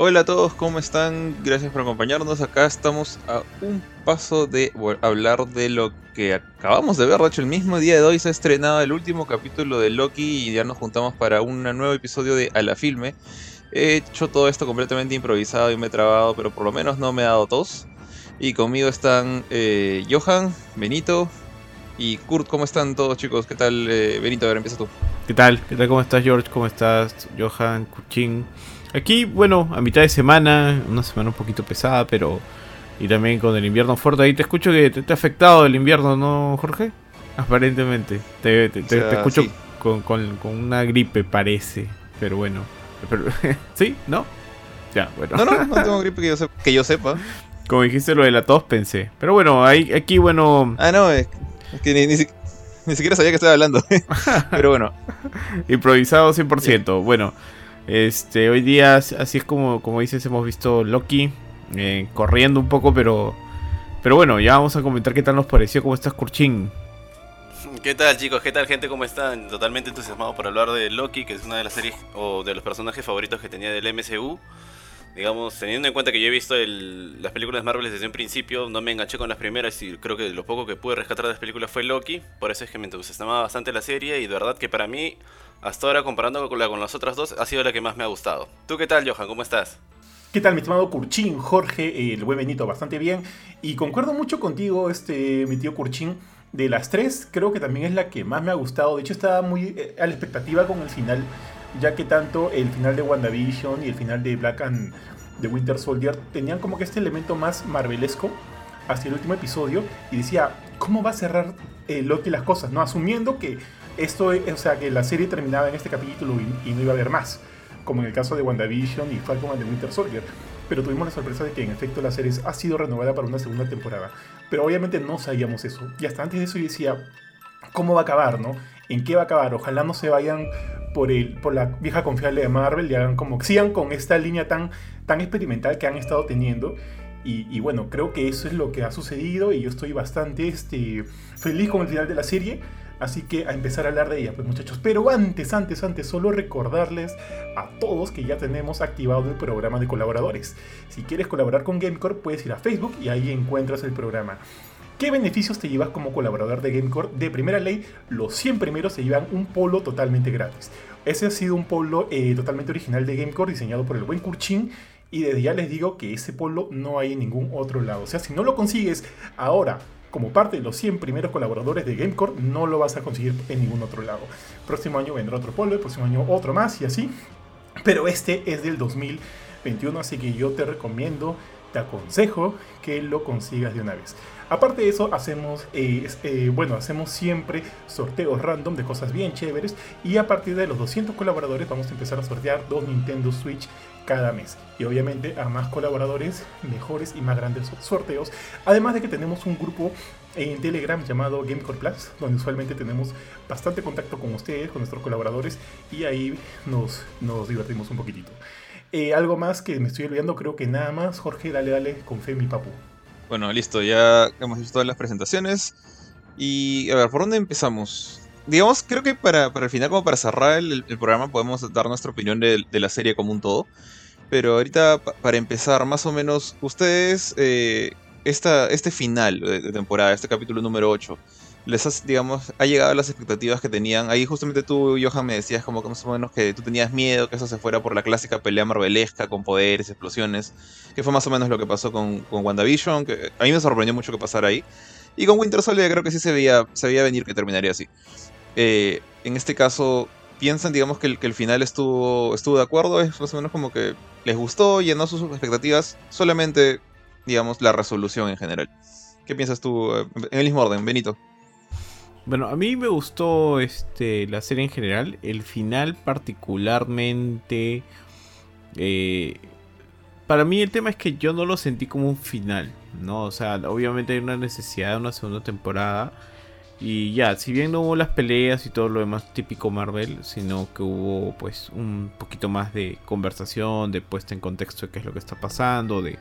Hola a todos, ¿cómo están? Gracias por acompañarnos. Acá estamos a un paso de hablar de lo que acabamos de ver. De hecho, el mismo día de hoy se ha estrenado el último capítulo de Loki y ya nos juntamos para un nuevo episodio de A la Filme. He hecho todo esto completamente improvisado y me he trabado, pero por lo menos no me ha dado tos. Y conmigo están eh, Johan, Benito y Kurt. ¿Cómo están todos, chicos? ¿Qué tal, eh, Benito? A ver, empieza tú. ¿Qué tal? ¿Qué tal? ¿Cómo estás, George? ¿Cómo estás, Johan, Kurchin? Aquí, bueno, a mitad de semana, una semana un poquito pesada, pero. Y también con el invierno fuerte. Ahí te escucho que te, ha afectado el invierno, ¿no, Jorge? Aparentemente. Te, escucho con, una gripe, parece. Pero bueno. ¿Sí? ¿No? Ya, bueno. No, no, no tengo gripe que yo, sepa, que yo sepa. Como dijiste lo de la tos, pensé. Pero bueno, ahí, aquí, bueno. Ah, no, es, que ni, ni, siquiera sabía que estaba hablando. pero bueno. Improvisado 100%. Bueno. Este, hoy día, así es como, como dices, hemos visto Loki eh, corriendo un poco, pero, pero bueno, ya vamos a comentar qué tal nos pareció, cómo estás, Kurchin. ¿Qué tal chicos? ¿Qué tal gente? ¿Cómo están? Totalmente entusiasmado por hablar de Loki, que es una de las series o de los personajes favoritos que tenía del MCU. Digamos, teniendo en cuenta que yo he visto las películas de Marvel desde un principio, no me enganché con las primeras y creo que lo poco que pude rescatar de las películas fue Loki. Por eso es que me entusiasmaba bastante la serie y de verdad que para mí hasta ahora, comparando con, la, con las otras dos, ha sido la que más me ha gustado. ¿Tú qué tal, Johan? ¿Cómo estás? ¿Qué tal, mi estimado Curchín? Jorge, el buen Benito, bastante bien. Y concuerdo mucho contigo, este, mi tío Curchín. De las tres, creo que también es la que más me ha gustado. De hecho, estaba muy eh, a la expectativa con el final, ya que tanto el final de WandaVision y el final de Black and the Winter Soldier tenían como que este elemento más marvelesco hacia el último episodio. Y decía, ¿cómo va a cerrar eh, Loki las cosas? ¿No? Asumiendo que esto, o sea, que la serie terminaba en este capítulo y, no iba a haber más, como en el caso de WandaVision y Falcon and the Winter Soldier. Pero tuvimos la sorpresa de que en efecto la serie ha sido renovada para una segunda temporada. Pero obviamente no sabíamos eso. Y hasta antes de eso yo decía, ¿cómo va a acabar, no? ¿En qué va a acabar? Ojalá no se vayan por, el, por la vieja confiable de Marvel y hagan como sigan con esta línea tan, tan experimental que han estado teniendo. Y, y, bueno, creo que eso es lo que ha sucedido y yo estoy bastante este, feliz con el final de la serie. Así que a empezar a hablar de ella, pues muchachos. Pero antes, antes, antes, solo recordarles a todos que ya tenemos activado el programa de colaboradores. Si quieres colaborar con Gamecore, puedes ir a Facebook y ahí encuentras el programa. ¿Qué beneficios te llevas como colaborador de Gamecore? De primera ley, los 100 primeros se llevan un polo totalmente gratis. Ese ha sido un polo eh, totalmente original de Gamecore, diseñado por el buen Kurchin. Y desde ya les digo que ese polo no hay en ningún otro lado. O sea, si no lo consigues ahora como parte de los 100 primeros colaboradores de Gamecore, no lo vas a conseguir en ningún otro lado. Próximo año vendrá otro polo, el próximo año otro más y así. Pero este es del 2021, así que yo te recomiendo, te aconsejo que lo consigas de una vez. Aparte de eso, hacemos, eh, eh, bueno, hacemos siempre sorteos random de cosas bien chéveres. Y a partir de los 200 colaboradores vamos a empezar a sortear dos Nintendo Switch cada mes. Y obviamente a más colaboradores, mejores y más grandes sorteos. Además de que tenemos un grupo en Telegram llamado Gamecore Plus, donde usualmente tenemos bastante contacto con ustedes, con nuestros colaboradores, y ahí nos, nos divertimos un poquitito. Eh, algo más que me estoy olvidando, creo que nada más. Jorge, dale, dale, con fe mi papu. Bueno, listo, ya hemos visto todas las presentaciones. Y a ver, ¿por dónde empezamos? Digamos, creo que para, para el final, como para cerrar el, programa, podemos dar nuestra opinión de, la serie como un todo. Pero ahorita, para empezar, más o menos, ustedes, eh, esta, este final de, temporada, este capítulo número 8, les has, digamos, ha llegado a las expectativas que tenían. Ahí justamente tú, Johan, me decías como que más o menos que tú tenías miedo que eso se fuera por la clásica pelea marvelesca con poderes, explosiones, que fue más o menos lo que pasó con, con WandaVision, que a mí me sorprendió mucho que pasara ahí. Y con Winter Soldier creo que sí se veía, se veía venir que terminaría así. Eh, en este caso, piensan, digamos, que el, que el final estuvo, estuvo de acuerdo, es más o menos como que les gustó, llenó sus expectativas, solamente, digamos, la resolución en general. ¿Qué piensas tú, eh, en el mismo orden, Benito? Bueno, a mí me gustó este, la serie en general. El final particularmente... Eh, para mí el tema es que yo no lo sentí como un final, ¿no? O sea, obviamente hay una necesidad de una segunda temporada. Y ya, si bien no hubo las peleas y todo lo demás típico Marvel, sino que hubo pues un poquito más de conversación, de puesta en contexto de qué es lo que está pasando, de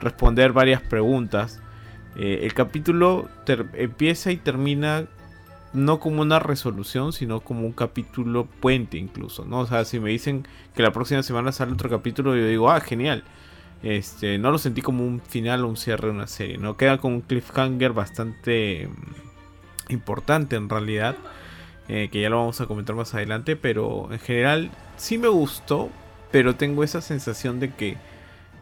responder varias preguntas. Eh, el capítulo empieza y termina no como una resolución, sino como un capítulo puente incluso, ¿no? O sea, si me dicen que la próxima semana sale otro capítulo, yo digo, ah, genial. Este, no lo sentí como un final o un cierre de una serie, ¿no? Queda con un cliffhanger bastante importante en realidad, eh, que ya lo vamos a comentar más adelante, pero en general sí me gustó, pero tengo esa sensación de que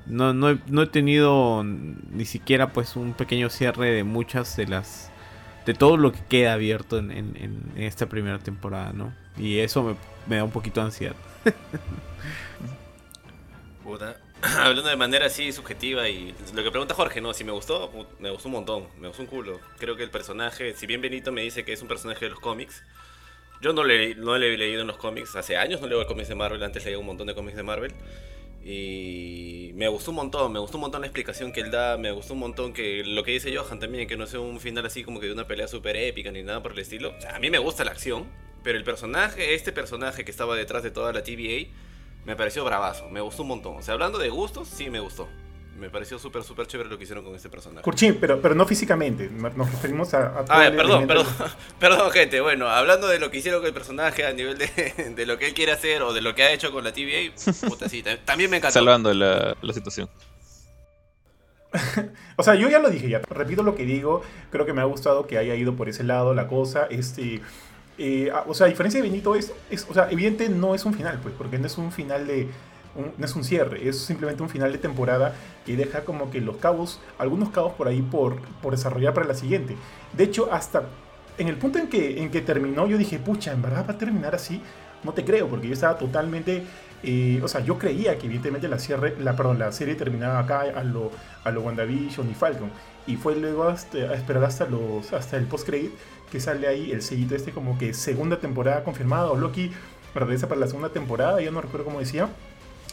no, no, he, tenido ni siquiera pues un pequeño cierre de muchas de las de todo lo que queda abierto en, en, esta primera temporada, ¿no? Y eso me, da un poquito de ansiedad. hablando de manera así subjetiva y lo que pregunta Jorge, ¿no? Si me gustó, me gustó un montón, me gustó un culo. Creo que el personaje, si bien Benito me dice que es un personaje de los cómics, yo no le, no le he leído en los cómics, hace años no leo cómics de Marvel, antes leía un montón de cómics de Marvel. Y me gustó un montón, me gustó un montón la explicación que él da, me gustó un montón que lo que dice Johan también, que no sea un final así como que de una pelea súper épica ni nada por el estilo. O sea, a mí me gusta la acción, pero el personaje, este personaje que estaba detrás de toda la TVA, me pareció bravazo, me gustó un montón. O sea, hablando de gustos, sí me gustó. Me pareció súper, súper chévere lo que hicieron con este personaje. Curchín, pero, pero no físicamente. Nos referimos a. a, ver, perdón, perdón. perdón, gente. Bueno, hablando de lo que hicieron con el personaje a nivel de, de, lo que él quiere hacer o de lo que ha hecho con la TVA, puta, sí, también me encantó. Salvando la, la situación. o sea, yo ya lo dije, ya repito lo que digo. Creo que me ha gustado que haya ido por ese lado la cosa. Este. Eh, o sea, a diferencia de Benito, es, es, o sea, evidente no es un final, pues, porque no es un final de. no es un cierre, es simplemente un final de temporada que deja como que los cabos, algunos cabos por ahí por, por desarrollar para la siguiente. De hecho, hasta en el punto en que, en que terminó, yo dije, pucha, ¿en verdad va a terminar así? No te creo, porque yo estaba totalmente. Eh, o sea, yo creía que evidentemente la, cierre, la, perdón, la serie terminaba acá a lo, a lo WandaVision y Falcon. Y fue luego a esperar hasta, los, hasta el post-credit que sale ahí el sellito este como que segunda temporada confirmada o Loki regresa para la segunda temporada, ya no recuerdo cómo decía.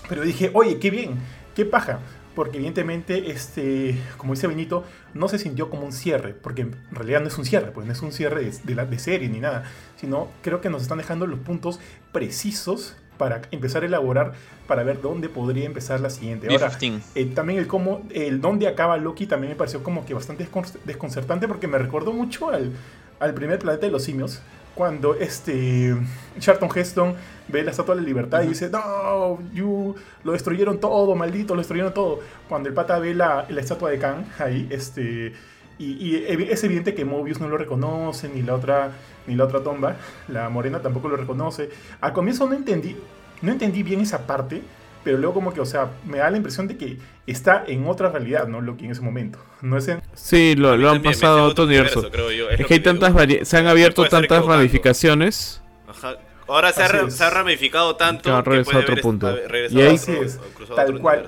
Pero dije, oye, qué bien, qué paja. Porque evidentemente, este, como dice Benito, no se sintió como un cierre, porque en realidad no es un cierre, pues no es un cierre de, de, la, de serie ni nada, sino creo que nos están dejando los puntos precisos para empezar a elaborar para ver dónde podría empezar la siguiente. Ahora, eh, también el cómo, el dónde acaba Loki también me pareció como que bastante desconcertante porque me recordó mucho al, al primer planeta de los simios, cuando este Charlton Heston ve la Estatua de la Libertad y dice, no, you, lo destruyeron todo, maldito, lo destruyeron todo. Cuando el pata ve la, la estatua de Khan ahí, este, y, es evidente que Mobius no lo reconoce, ni la otra, ni la otra tomba, la morena tampoco lo reconoce. Al comienzo no entendí, no entendí bien esa parte, pero luego como que, o sea, me da la impresión de que está en otra realidad, ¿no? Lo que en ese momento. No es en... Sí, lo, han pasado a otro universo. Es, que hay tantas se han abierto tantas ramificaciones. Ajá. Ahora se ha, ramificado tanto que, que a otro punto. Y ahí sí es, tal cual.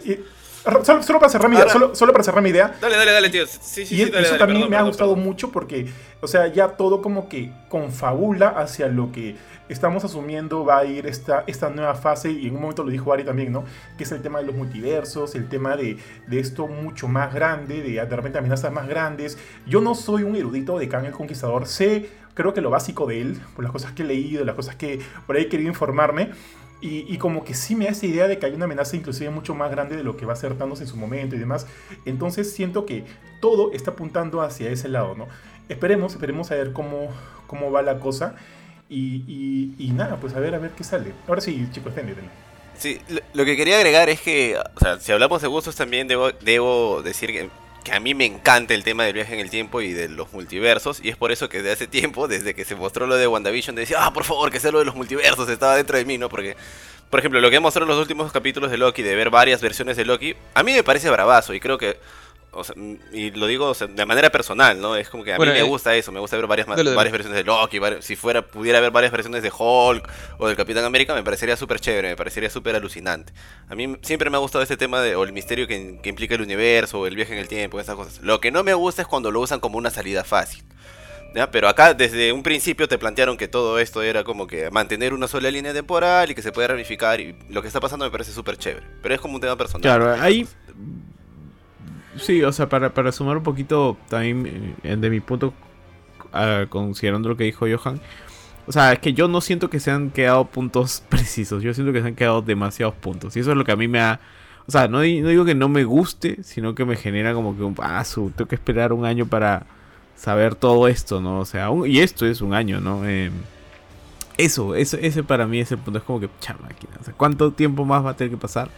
Solo, para cerrar mi idea, solo, para cerrar mi idea. Dale, dale, dale, tío. Sí, sí, y sí, dale, eso también me ha gustado mucho porque, o sea, ya todo como que confabula hacia lo que estamos asumiendo va a ir esta, esta nueva fase, y en un momento lo dijo Ari también, ¿no? Que es el tema de los multiversos, el tema de, de esto mucho más grande, de de repente amenazas más grandes. Yo no soy un erudito de Kang el Conquistador, sé, creo que lo básico de él, por las cosas que he leído, las cosas que por ahí he querido informarme. Y, como que sí me da esa idea de que hay una amenaza inclusive mucho más grande de lo que va a ser Thanos en su momento y demás. Entonces siento que todo está apuntando hacia ese lado, ¿no? Esperemos, esperemos a ver cómo, cómo va la cosa. Y, y, nada, pues a ver, a ver qué sale. Ahora sí, chicos, déjenme. Sí, lo, que quería agregar es que, o sea, si hablamos de gustos también debo decir que, que, a mí me encanta el tema del viaje en el tiempo y de los multiversos. Y es por eso que desde hace tiempo, desde que se mostró lo de WandaVision, decía, ah, por favor, que sea lo de los multiversos, estaba dentro de mí, ¿no? Porque, por ejemplo, lo que mostrado en los últimos capítulos de Loki, de ver varias versiones de Loki, a mí me parece bravazo y creo que o sea, y lo digo de manera personal, ¿no? Es como que a mí me eh, gusta eso, me gusta ver varias, varias versiones de Loki, si fuera pudiera ver varias versiones de Hulk o del Capitán América, me parecería súper chévere, me parecería súper alucinante. A mí siempre me ha gustado este tema de, o el misterio que, implica el universo, o el viaje en el tiempo, esas cosas. Lo que no me gusta es cuando lo usan como una salida fácil. ¿Ya? Pero acá desde un principio te plantearon que todo esto era como que mantener una sola línea temporal y que se puede ramificar y lo que está pasando me parece súper chévere. Pero es como un tema personal. Claro, ahí Sí, o sea, para, para sumar un poquito también eh, de mi punto, uh, considerando lo que dijo Johan, o sea, es que yo no siento que se han quedado puntos precisos, yo siento que se han quedado demasiados puntos. Y eso es lo que a mí me ha... O sea, no, no digo que no me guste, sino que me genera como que un paso, tengo que esperar un año para saber todo esto, ¿no? O sea, y esto es un año, ¿no? Eh, eso, ese para mí es el punto. Es como que, chama, ¿cuánto tiempo más va a tener que pasar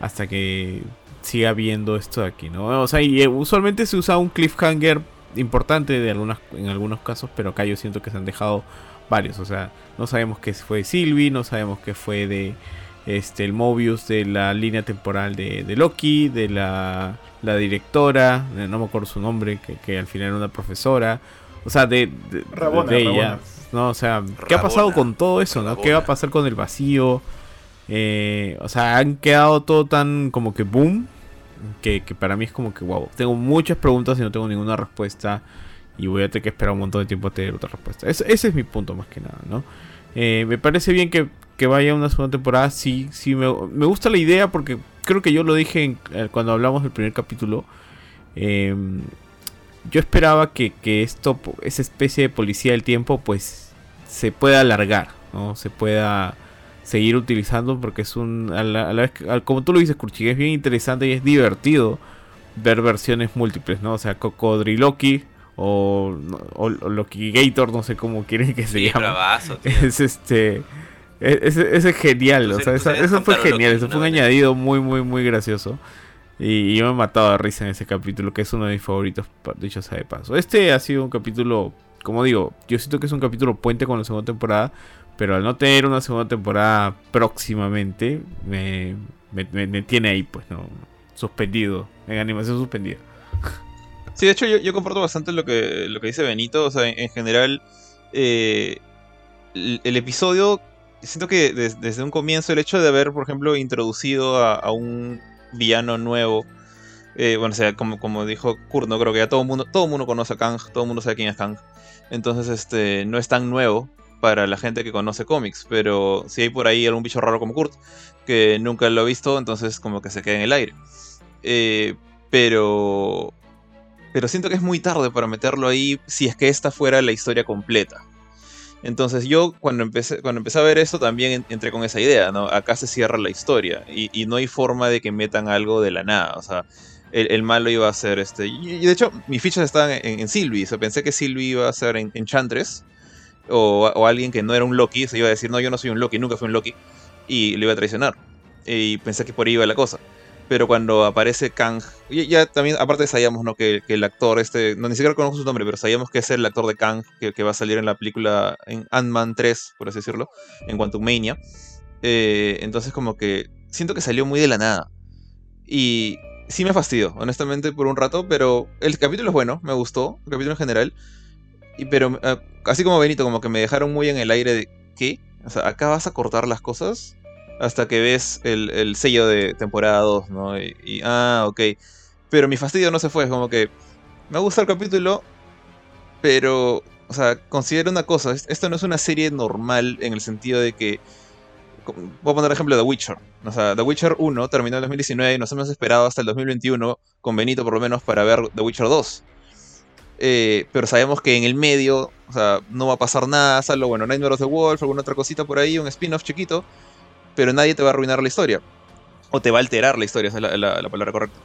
hasta que siga viendo esto de aquí, ¿no? O sea, y eh, usualmente se usa un cliffhanger importante de algunas, en algunos casos, pero acá yo siento que se han dejado varios. O sea, no sabemos qué fue de Sylvie, no sabemos qué fue de este el Mobius de la línea temporal de, Loki, de la, la, directora, no me acuerdo su nombre, que, al final era una profesora. O sea, de, de, ella. ¿no? O sea, ¿qué ha pasado con todo eso? ¿no? ¿Qué va a pasar con el vacío? Eh, o sea, han quedado todo tan como que boom. Que, para mí es como que, wow, tengo muchas preguntas y no tengo ninguna respuesta. Y voy a tener que esperar un montón de tiempo a tener otra respuesta. ese es mi punto más que nada, ¿no? Eh, me parece bien que, que, vaya una segunda temporada. Sí, sí, me, me, gusta la idea porque creo que yo lo dije eh, cuando hablamos del primer capítulo. Em, yo esperaba que, que, esto, esa especie de policía del tiempo, pues se pueda alargar, ¿no? Se pueda seguir utilizando porque es un, a la, vez, como tú lo dices, Kurchig, es bien interesante y es divertido ver versiones múltiples, ¿no? O sea, Cocodriloki o, o, Loki Gator, no sé cómo quieren que se llame. es este... Ese es, genial, o sea, eso fue genial, eso fue un añadido muy, muy, muy gracioso. Y, yo me he matado de risa en ese capítulo, que es uno de mis favoritos, dicho sea de paso. Este ha sido un capítulo, como digo, yo siento que es un capítulo puente con la segunda temporada, pero al no tener una segunda temporada próximamente, me, me, tiene ahí, pues, ¿no? Suspendido, en animación suspendida. Sí, de hecho yo, yo comparto bastante lo que, lo que dice Benito, o sea, en, general, eh, el, episodio, siento que desde un comienzo el hecho de haber, por ejemplo, introducido a un villano nuevo. Eh, bueno, o sea, como, como dijo Kurt, no creo que ya todo el mundo, todo mundo conoce a Kang, todo el mundo sabe quién es Kang. Entonces, este, no es tan nuevo para la gente que conoce cómics, pero si hay por ahí algún bicho raro como Kurt, que nunca lo ha visto, entonces como que se queda en el aire. Eh, pero, pero siento que es muy tarde para meterlo ahí si es que esta fuera la historia completa. Entonces yo cuando empecé, cuando empecé a ver esto también entré con esa idea, ¿no? Acá se cierra la historia y, no hay forma de que metan algo de la nada, o sea, el, malo iba a ser este... Y, de hecho mis fichas estaban en, en, Sylvie, o sea, pensé que Sylvie iba a ser en, Enchantress o, alguien que no era un Loki, se iba a decir, no, yo no soy un Loki, nunca fui un Loki, y le iba a traicionar. Y pensé que por ahí iba la cosa pero cuando aparece Kang, ya, también, aparte sabíamos ¿no? que, el actor, este, no ni siquiera conozco su nombre, pero sabíamos que es el actor de Kang que, va a salir en la película, en Ant-Man 3, por así decirlo, en Quantum Mania. Eh, entonces como que siento que salió muy de la nada. Y sí me fastidió, honestamente, por un rato, pero el capítulo es bueno, me gustó, el capítulo en general. Pero eh, así como Benito, como que me dejaron muy en el aire de, ¿qué? O sea, acá vas a cortar las cosas hasta que ves el, sello de temporada 2, ¿no? Y, ah, ok. Pero mi fastidio no se fue, es como que me gusta el capítulo, pero, o sea, considero una cosa, esto no es una serie normal en el sentido de que, voy a poner ejemplo de The Witcher, o sea, The Witcher 1 terminó en 2019 y nos hemos esperado hasta el 2021, con Benito por lo menos, para ver The Witcher 2. Eh, pero sabemos que en el medio, o sea, no va a pasar nada, salvo, bueno, Nightmare of the Wolf, alguna otra cosita por ahí, un spin-off chiquito, pero nadie te va a arruinar la historia. O te va a alterar la historia, esa es la, palabra correcta.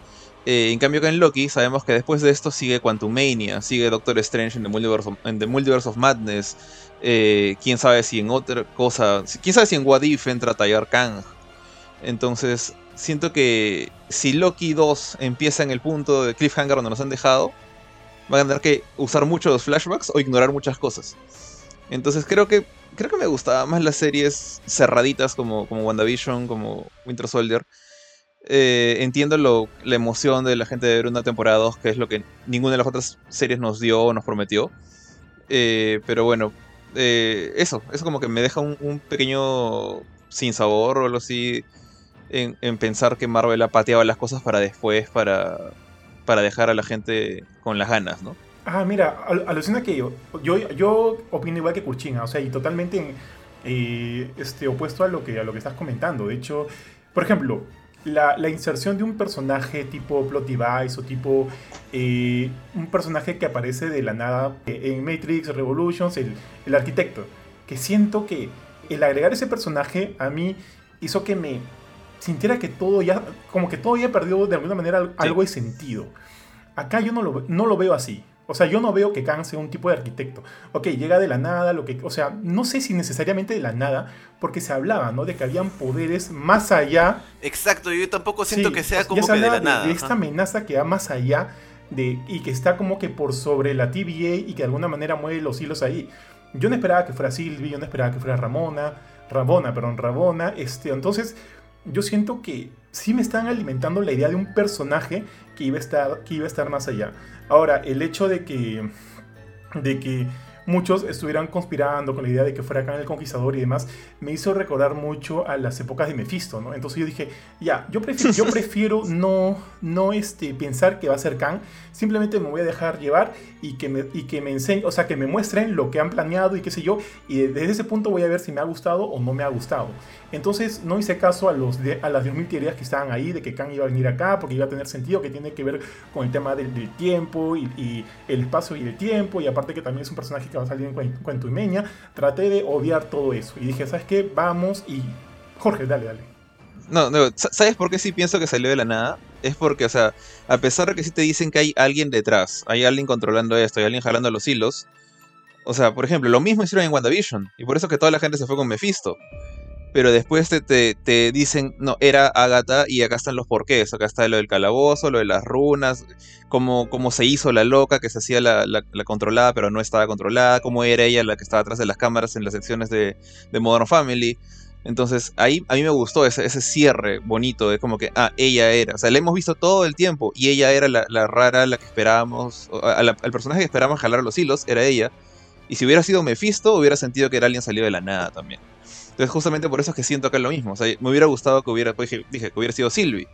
Eh, en cambio, que en Loki sabemos que después de esto sigue Quantumania, sigue Doctor Strange en The Multiverse of, Madness. Eh, quién sabe si en otra cosa. Quién sabe si en What If entra Tayar Kang. Entonces, siento que si Loki 2 empieza en el punto de cliffhanger donde nos han dejado, van a tener que usar muchos flashbacks o ignorar muchas cosas. Entonces, creo que creo que me gustaban más las series cerraditas como, como WandaVision, como Winter Soldier. Eh, entiendo la emoción de la gente de ver una temporada 2, que es lo que ninguna de las otras series nos dio o nos prometió. Eh, pero bueno, eh, eso, eso como que me deja un, pequeño sin sabor o algo así en, en, pensar que Marvel ha pateado las cosas para después, para, para dejar a la gente con las ganas, ¿no? Ah, mira, alucina que yo, yo, yo opino igual que Kurchina, o sea, y totalmente eh, este, opuesto a lo, que, a lo que estás comentando. De hecho, por ejemplo, la, la inserción de un personaje tipo plot device o tipo eh, un personaje que aparece de la nada en Matrix Revolutions, el, el arquitecto, que siento que el agregar ese personaje a mí hizo que me sintiera que todo ya, como que todo ya perdió de alguna manera algo de sentido. Acá yo no lo, no lo veo así. O sea, yo no veo que Kang sea un tipo de arquitecto. Ok, llega de la nada, lo que, o sea, no sé si necesariamente de la nada, porque se hablaba, ¿no? De que habían poderes más allá. Exacto, yo tampoco siento Sí, que sea como ya se que de la nada. De esta amenaza que va más allá de, y que está como que por sobre la TVA y que de alguna manera mueve los hilos ahí. Yo no esperaba que fuera Sylvie, yo no esperaba que fuera Ramona, Rabona, perdón, Rabona. Este, entonces, yo siento que sí me están alimentando la idea de un personaje que iba a estar, que iba a estar más allá. Ahora, el hecho de que, de que muchos estuvieran conspirando con la idea de que fuera Khan el Conquistador y demás, me hizo recordar mucho a las épocas de Mephisto, ¿no? Entonces yo dije, ya, yo prefiero, yo prefiero no, no este, pensar que va a ser Khan, simplemente me voy a dejar llevar y que me, y que me enseñen, o sea, que me muestren lo que han planeado y qué sé yo, y desde ese punto voy a ver si me ha gustado o no me ha gustado. Entonces no hice caso a, los a las 10.000 teorías que estaban ahí de que Khan iba a venir acá porque iba a tener sentido, que tiene que ver con el tema del, tiempo y, el espacio y el tiempo, y aparte que también es un personaje que va a salir en cuen- Cuento y Meña. Traté de obviar todo eso y dije, ¿sabes qué? Vamos y... Jorge, dale, dale. No, no, sa- ¿sabes por qué sí pienso que salió de la nada? Es porque, o sea, a pesar de que sí te dicen que hay alguien detrás, hay alguien controlando esto, hay alguien jalando los hilos. O sea, por ejemplo, lo mismo hicieron en WandaVision. Y por eso que toda la gente se fue con Mephisto. Pero después te, te, te dicen, no, era Agatha y acá están los porqués. Acá está lo del calabozo, lo de las runas, cómo, cómo se hizo la loca, que se hacía la, la- la controlada pero no estaba controlada, cómo era ella la que estaba atrás de las cámaras en las secciones de, de Modern Family. Entonces, ahí a mí me gustó ese, ese cierre bonito de como que, ah, ella era. O sea, la hemos visto todo el tiempo y ella era la, la rara, la que esperábamos. al personaje que esperábamos jalar los hilos era ella. Y si hubiera sido Mephisto, hubiera sentido que era alguien salido de la nada también. Entonces, justamente por eso es que siento acá lo mismo. O sea, me hubiera gustado que hubiera, pues, dije, que hubiera sido Sylvie.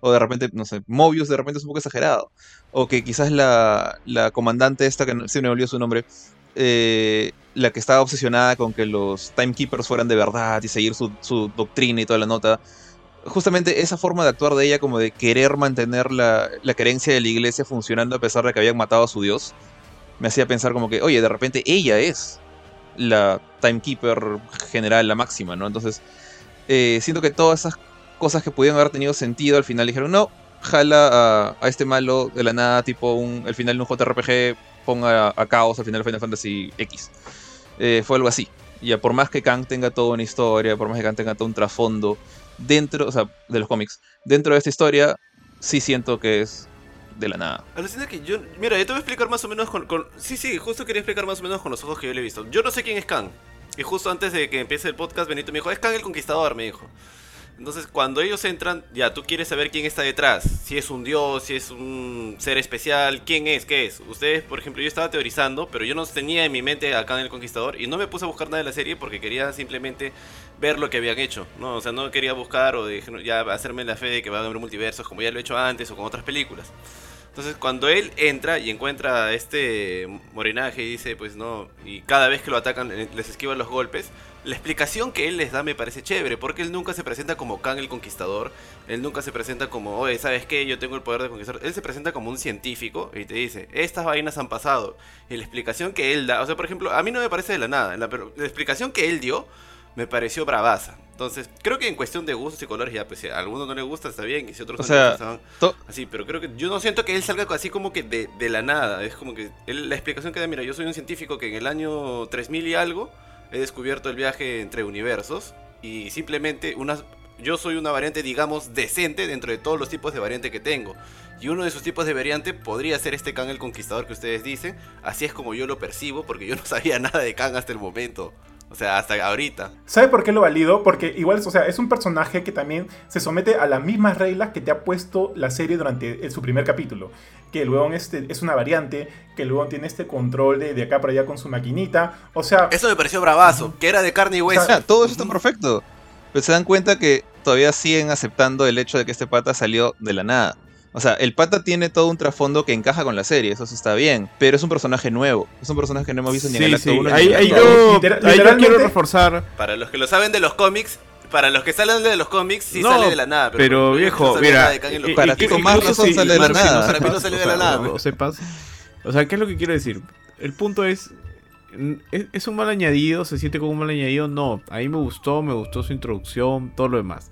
O de repente, no sé, Mobius de repente es un poco exagerado. O que quizás la, la comandante esta, que sí me olvidó su nombre, eh, la que estaba obsesionada con que los Timekeepers fueran de verdad y seguir su, su doctrina y toda la nota. Justamente esa forma de actuar de ella, como de querer mantener la, la creencia de la iglesia funcionando a pesar de que habían matado a su dios, me hacía pensar como que, oye, de repente ella es la Timekeeper general, la máxima, ¿no? Entonces, eh, siento que todas esas cosas que pudieron haber tenido sentido al final dijeron, no, jala a, este malo de la nada, tipo un, el final de un JRPG, ponga a, Chaos al final de Final Fantasy X. Eh, fue algo así. Ya por más que Kang tenga toda una historia, por más que Kang tenga todo un trasfondo dentro, o sea, de los cómics, dentro de esta historia, sí siento que es de la nada. Alucina que yo. Mira, yo te voy a explicar más o menos con, con- Sí, sí, justo quería explicar más o menos con los ojos que yo le he visto. Yo no sé quién es Kang. Y justo antes de que empiece el podcast, Benito me dijo: Es Kang el Conquistador, me dijo. Entonces, cuando ellos entran, ya tú quieres saber quién está detrás. Si es un dios, si es un ser especial, quién es, qué es. Ustedes, por ejemplo, yo estaba teorizando, pero yo no tenía en mi mente a Kang el Conquistador y no me puse a buscar nada de la serie porque quería simplemente ver lo que habían hecho. No, o sea, no quería buscar o no, ya hacerme la fe de que van a haber multiversos como ya lo he hecho antes o con otras películas. Entonces, cuando él entra y encuentra este morenaje y dice, pues no, y cada vez que lo atacan eh, les esquivan los golpes, la explicación que él les da me parece chévere, porque él nunca se presenta como Kang el Conquistador, él nunca se presenta como, oye, ¿sabes qué? Yo tengo el poder de conquistar. Él se presenta como un científico y te dice, estas vainas han pasado. Y la explicación que él da, o sea, por ejemplo, a mí no me parece de la nada, la explicación que él dio me pareció bravaza. Entonces, creo que en cuestión de gustos y colores, ya, pues si a alguno no le gusta, está bien, y si a otros O no sea, le gustan, Así, pero creo que yo no siento que él salga así como que de, de la nada. Es como que él- la explicación que da, mira, yo soy un científico que en el año 3000 y algo he descubierto el viaje entre universos y simplemente una, yo soy una variante, digamos, decente dentro de todos los tipos de variante que tengo. Y uno de esos tipos de variante podría ser este Kang el Conquistador que ustedes dicen. Así es como yo lo percibo, porque yo no sabía nada de Kang hasta el momento. O sea, hasta ahorita. ¿Sabe por qué lo valido? Porque igual, o sea, es un personaje que también se somete a las mismas reglas que te ha puesto la serie durante el- su primer capítulo. Que luego este, es una variante, que luego tiene este control de, de acá para allá con su maquinita. O sea, Eso me pareció bravazo, que era de carne y hueso. O sea, todo eso está perfecto. Pero se dan cuenta que todavía siguen aceptando el hecho de que este pata salió de la nada. O sea, el pata tiene todo un trasfondo que encaja con la serie, eso sí está bien. Pero es un personaje nuevo. Es un personaje que no hemos visto ni en el Sí, acto sí. 1 Ahí, ni en ahí el acto yo, quiero reforzar. Para los que lo saben de los cómics, para los que salen de los cómics, sí No, sale de la nada. Pero, Pero viejo, no mira, nada eh, Para eh, ti con más razón si- sale de la incluso si nada. no Para mí no o de la sea, nada, no sepas. O sea, ¿qué es lo que quiero decir? El punto es, ¿es, es un mal añadido? ¿Se siente como un mal añadido? No, a mí me gustó, me gustó su introducción, todo lo demás.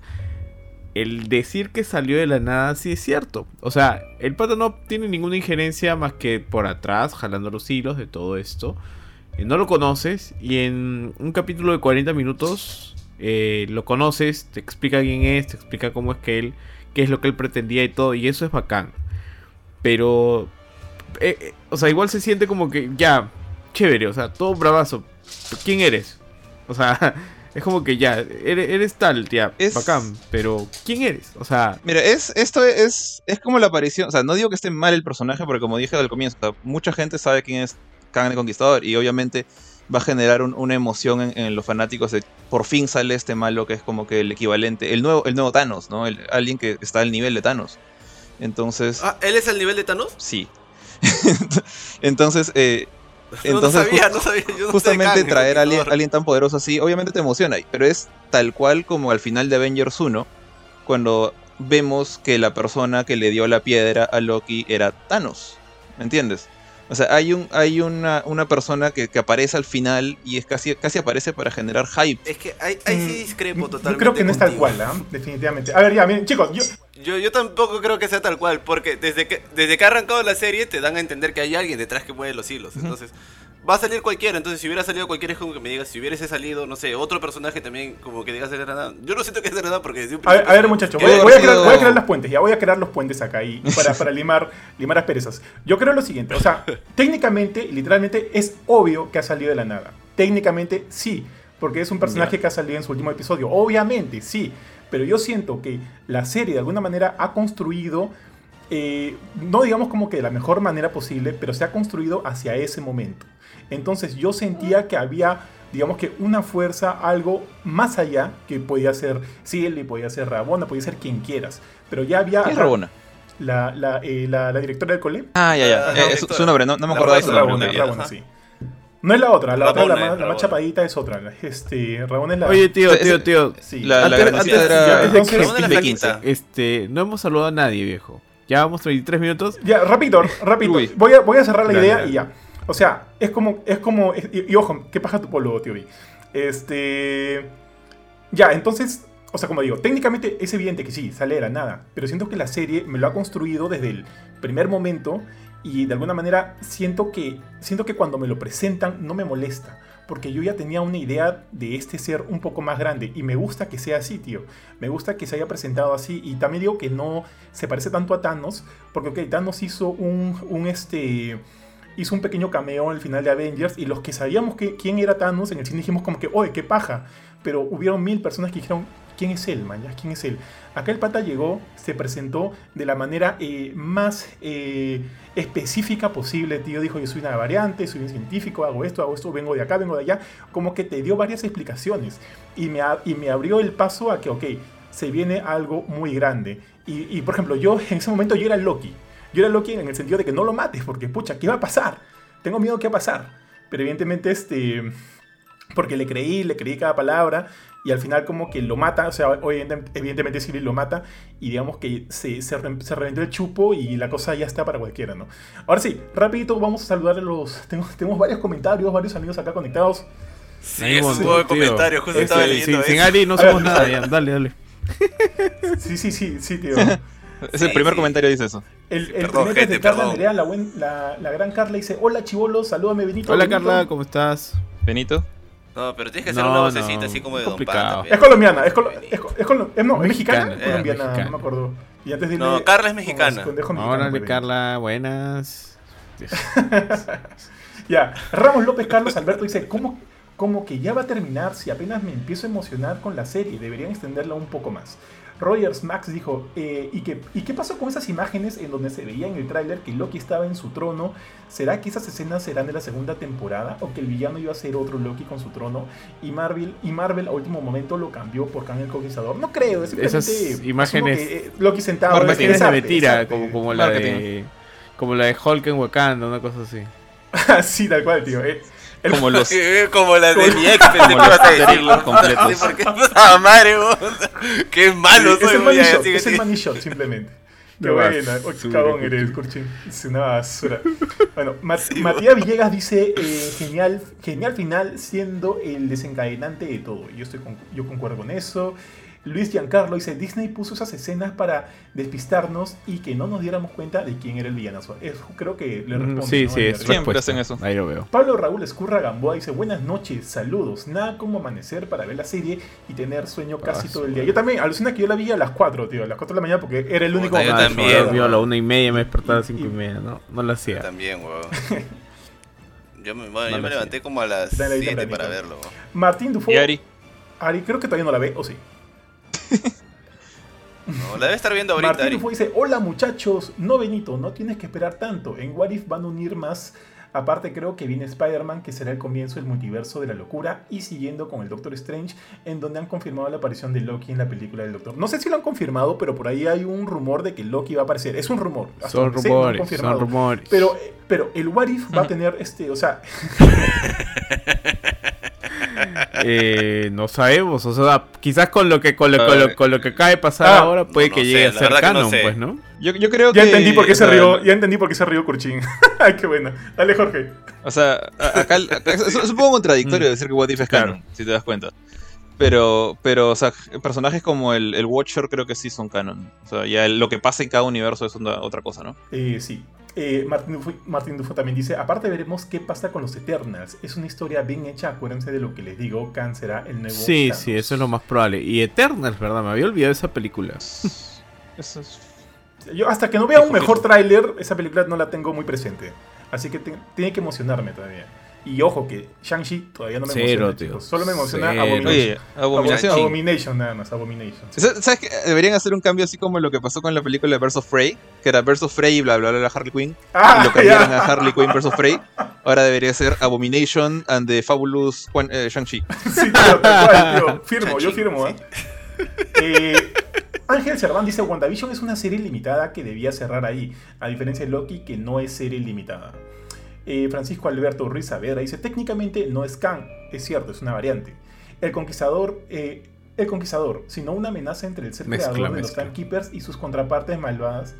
El decir que salió de la nada sí es cierto. O sea, el pata no tiene ninguna injerencia más que por atrás, jalando los hilos de todo esto. Eh, no lo conoces y en un capítulo de 40 minutos eh, lo conoces, te explica quién es, te explica cómo es que él, qué es lo que él pretendía y todo, y eso es bacán. Pero, eh, o sea, igual se siente como que ya, chévere, o sea, todo bravazo. ¿Quién eres? O sea, es como que ya, eres, eres tal, tía, Es- bacán, pero ¿quién eres? O sea, Mira, es, esto es, es como la aparición. O sea, no digo que esté mal el personaje, porque como dije al comienzo, o sea, mucha gente sabe quién es Kang el Conquistador y obviamente va a generar un- una emoción en, en los fanáticos de por fin sale este malo que es como que el equivalente, el nuevo, el nuevo Thanos, ¿no? El- alguien que está al nivel de Thanos. Entonces, Ah, ¿él es al nivel de Thanos? sí. entonces, eh, Entonces, no sabía, no sabía. Yo no justamente traer a alguien, alguien tan poderoso así, obviamente te emociona, pero es tal cual como al final de Avengers 1, cuando vemos que la persona que le dio la piedra a Loki era Thanos, ¿me entiendes? O sea, hay un hay una, una persona que, que aparece al final y es casi, casi aparece para generar hype. Es que ahí, ahí sí Mm, discrepo Yo totalmente. creo que no es tal cual, ¿ah? definitivamente. A ver, ya, miren, chicos, yo, Yo, yo tampoco creo que sea tal cual, porque desde que, desde que ha arrancado la serie te dan a entender que hay alguien detrás que mueve los hilos. Entonces, va a salir cualquiera. Entonces, si hubiera salido cualquiera, es como que me digas, si hubiese salido, no sé, otro personaje también, como que digas de la nada. Yo no siento que la nada porque A ver, a ver muchachos, ¿Qué voy, a crear, sido- voy a crear los puentes, ya voy a crear los puentes acá y para, para limar, limar asperezas. Yo creo lo siguiente, o sea, técnicamente, literalmente, es obvio que ha salido de la nada. Técnicamente, sí, porque es un personaje que ha salido en su último episodio. Obviamente, sí, pero yo siento que la serie de alguna manera ha construido, eh, no digamos como que de la mejor manera posible, pero se ha construido hacia ese momento. Entonces yo sentía que había, digamos que una fuerza, algo más allá, que podía ser Silly, podía ser Rabona, podía ser quien quieras. Pero ya había ¿Quién es Rabona? La, la, eh, la- la directora del cole. Ah, ya, ya. Ah, Eh, es su nombre, no, no me La acordaba de su Rabona, nombre. Rabona, Rabona, sí. No es la otra, la otra, la, Rabona, más- la más chapadita es otra. Este, Rabona es la... oye, tío, tío, tío. sí. La, la Antes- grandecita antes- era la de flaquita. 15. Este, no hemos saludado a nadie, viejo. Ya vamos 33 minutos. Ya, rapidito, rápido. Uy. Voy a, voy a cerrar la idea y ya. O sea, es como, es como, y, ojo, qué paja tu polo, tío. Este, ya, entonces, o sea, como digo, técnicamente es evidente que sí, sale de la nada, pero siento que la serie me lo ha construido desde el primer momento y de alguna manera siento que, siento que cuando me lo presentan no me molesta. Porque yo ya tenía una idea de este ser un poco más grande. Y me gusta que sea así, tío. Me gusta que se haya presentado así. Y también digo que no se parece tanto a Thanos. Porque, ok, Thanos hizo un, un este hizo un pequeño cameo al final de Avengers y los que sabíamos que, quién era Thanos en el cine dijimos como que, oye, qué paja. Pero hubieron mil personas que dijeron, ¿quién es él, man? ¿Quién es él? Acá el pata llegó, se presentó de la manera eh, más eh, específica posible, tío. Dijo, yo soy una variante, soy un científico, hago esto, hago esto, vengo de acá, vengo de allá. Como que te dio varias explicaciones y me, y me abrió el paso a que, ok, se viene algo muy grande. Y, y, por ejemplo, yo en ese momento yo era Loki. Yo era Loki en el sentido de que no lo mates, porque pucha, ¿qué va a pasar? Tengo miedo que va a pasar. Pero evidentemente, este. Porque le creí, le creí cada palabra. Y al final, como que lo mata. O sea, evidente- evidentemente, Civil lo mata. Y digamos que se, se, re- se reventó el chupo. Y la cosa ya está para cualquiera, ¿no? Ahora sí, rapidito vamos a saludar a los. Tenemos, tenemos varios comentarios, varios amigos acá conectados. Sí, un es un montón, de tío. comentarios, justo Ese- estaba Sí, leyendo sin eso. Ari no somos nada, ya. Dale, dale. Sí, sí, sí, sí, tío. Es el Sí, primer sí. comentario dice eso. El, el Perdón, primero es gente, de Carla perdón. Andrea, la, buen- la, la gran Carla dice: Hola chivolos, salúdame Benito. Hola Benito". Carla, ¿cómo estás? Benito. No, pero tienes que hacer No, una no, vocecita así como de Don. Panda. Es colombiana, es, colo- es, co- es colo- es- no, ¿es mexicana, colombiana, mexicana. no me acuerdo. Y antes dile- No, Carla es mexicana. Órale, Carla, buenas. Ya, Ramos López Carlos Alberto dice, ¿cómo, ¿cómo que ya va a terminar si apenas me empiezo a emocionar con la serie? Deberían extenderla un poco más. Rogers Max dijo, eh, ¿y, qué, ¿y qué pasó con esas imágenes en donde se veía en el tráiler que Loki estaba en su trono? ¿Será que esas escenas serán de la segunda temporada? ¿O que el villano iba a ser otro Loki con su trono? Y Marvel, y Marvel a último momento lo cambió por Kang el Conquistador. No creo, es Esas imágenes- que, eh, Loki sentado... Marketing es arte, mentira, como, como la de. Como la de Hulk en Wakanda, una cosa así. sí, tal cual, tío. eh. El- Como los. Como las de Como- mi ex, pensé que los ibas a decirlo. completos. Sí, porque puta madre, weón. Qué malo es soy, el voy money a shot, es el money shot, simplemente. Qué buena, oh, cagón eres, Curchín. Es una basura. Bueno, Ma- Matías Villegas dice, eh, genial, genial final siendo el desencadenante de todo. Yo, estoy con- yo concuerdo con eso. Luis Giancarlo dice, Disney puso esas escenas para despistarnos y que no nos diéramos cuenta de quién era el villanazo. Eso creo que le responde. Mm, Sí, ¿no? sí, es Siempre hacen eso. Ahí lo veo. Pablo Raúl Escurra Gamboa dice, buenas noches, saludos, nada como amanecer para ver la serie y tener sueño casi Ah, todo el día. Yo también, alucina que yo la vi a las 4, tío, a las 4 de la mañana porque era el único... Puta, yo Ah, también, yo vio a la weón. una y media, me despertaba a las Y- cinco y y- media, ¿no? No lo hacía. También, weón. Yo me, bueno, No yo me levanté como a las Dale ahí 7 tempranito. para verlo. Martín Dufo, Y Ari. Ari, creo que todavía no la ve, o sí. No, la debe estar viendo ahorita, Martín Ari. Dice, hola muchachos, no Benito, no tienes que esperar tanto. En What If van a unir más. Aparte creo que viene Spider-Man, que será el comienzo del multiverso de la locura, y siguiendo con el Doctor Strange, en donde han confirmado la aparición de Loki en la película del Doctor. No sé si lo han confirmado, pero por ahí hay un rumor de que Loki va a aparecer. Es un rumor. hasta Son sé, no han rumores, son confirmado. rumores. Pero, pero el What If va a tener este, o sea, Eh, no sabemos, o sea, quizás con lo que con lo, con lo, con lo que acaba de pasar Ah, ahora puede no, que llegue sé, a ser no canon, sé. pues, ¿no? Yo, yo creo ya que. entendí por qué se rió, ya entendí por qué se rió Kurchin. Ay, qué bueno. Dale, Jorge. O sea, acá, acá es, un poco contradictorio Mm. decir que What If es Claro. canon, si te das cuenta. Pero, pero, o sea, personajes como el, el Watcher creo que sí son canon. O sea, ya el- lo que pasa en cada universo es una- otra cosa, ¿no? Eh, sí. Eh, Martín, Dufo, Martín Dufo también dice, aparte veremos qué pasa con los Eternals. Es una historia bien hecha, acuérdense de lo que les digo, Khan será el nuevo Sí, Thanos. sí, eso es lo más probable. Y Eternals, ¿verdad? Me había olvidado esa película. Eso es- Yo hasta que no vea un mejor tráiler, esa película no la tengo muy presente. Así que te- tiene que emocionarme todavía. Y ojo que Shang-Chi todavía no me Cero, emociona, tío. chicos. Solo me emociona Cero. Abomination. Oye, Abominación. Abomin- Abomination nada más, Abomination. ¿Sabes qué? Deberían hacer un cambio así como lo que pasó con la película de of Prey, que era of Prey y bla bla bla, bla Harley Quinn, Ah, y lo cambiaron a Harley Quinn vs. Prey. Ahora debería ser Abomination and the Fabulous eh, Shang-Chi. Sí, tío, tal cual, tío. Firmo, yo firmo, ¿eh? Eh, Ángel Cerván dice, WandaVision es una serie limitada que debía cerrar ahí, a diferencia de Loki, que no es serie limitada. Eh, Francisco Alberto Ruiz Saavedra dice, técnicamente no es Khan, es cierto, es una variante. El Conquistador, eh, el Conquistador, sino una amenaza entre el ser Mezcla, creador de los mezcla. Timekeepers y sus contrapartes malvadas.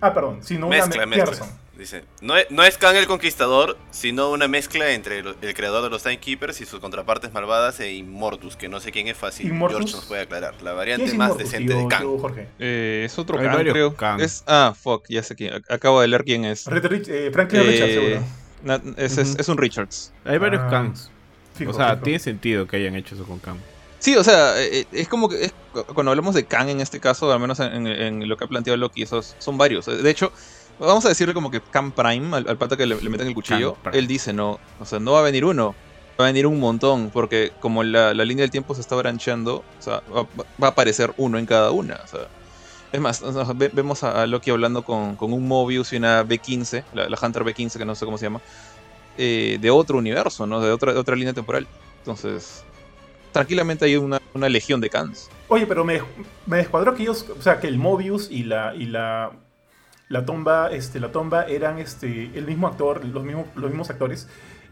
Ah, perdón, sino una Mezcla. Dice, no es, no es Khan el Conquistador, sino una mezcla entre el, el creador de los Timekeepers y sus contrapartes malvadas e Immortus, que no sé quién es fácil. Immortus. George nos puede aclarar. La ¿Quién variante más Immortus, decente tío- de Khan. Jorge? Eh, es otro Khan, creo. Khan. Es, ah, fuck, ya sé quién. Ac- Acabo de leer quién es. Red Rich- eh, Franklin Eh, Richards, seguro. Na- es, es- Ujú. es un Richards. Hay varios Ah. Fijo, O sea, fijo. tiene sentido que hayan hecho eso con Khan. Sí, o sea, eh, es como que es- cuando hablamos de Khan en este caso, al menos en, en lo que ha planteado Loki, esos son varios. De hecho, vamos a decirle como que Khan Prime, al, al pata que le, le meten el cuchillo, él dice, no, o sea, no va a venir uno, va a venir un montón, porque como la, la línea del tiempo se está brancheando, o sea, va, va- va a aparecer uno en cada una. O sea, es más, vemos a, Loki hablando con, con un Mobius y una B15, la, Hunter B15, que no sé cómo se llama, eh, de otro universo, ¿no? De otra, de otra línea temporal. Entonces, tranquilamente hay una, una legión de Kans. Oye, pero me, me descuadró que ellos, o sea, que el Mobius y la y la la tomba, este, la tomba eran este el mismo actor, los mismos los mismos actores.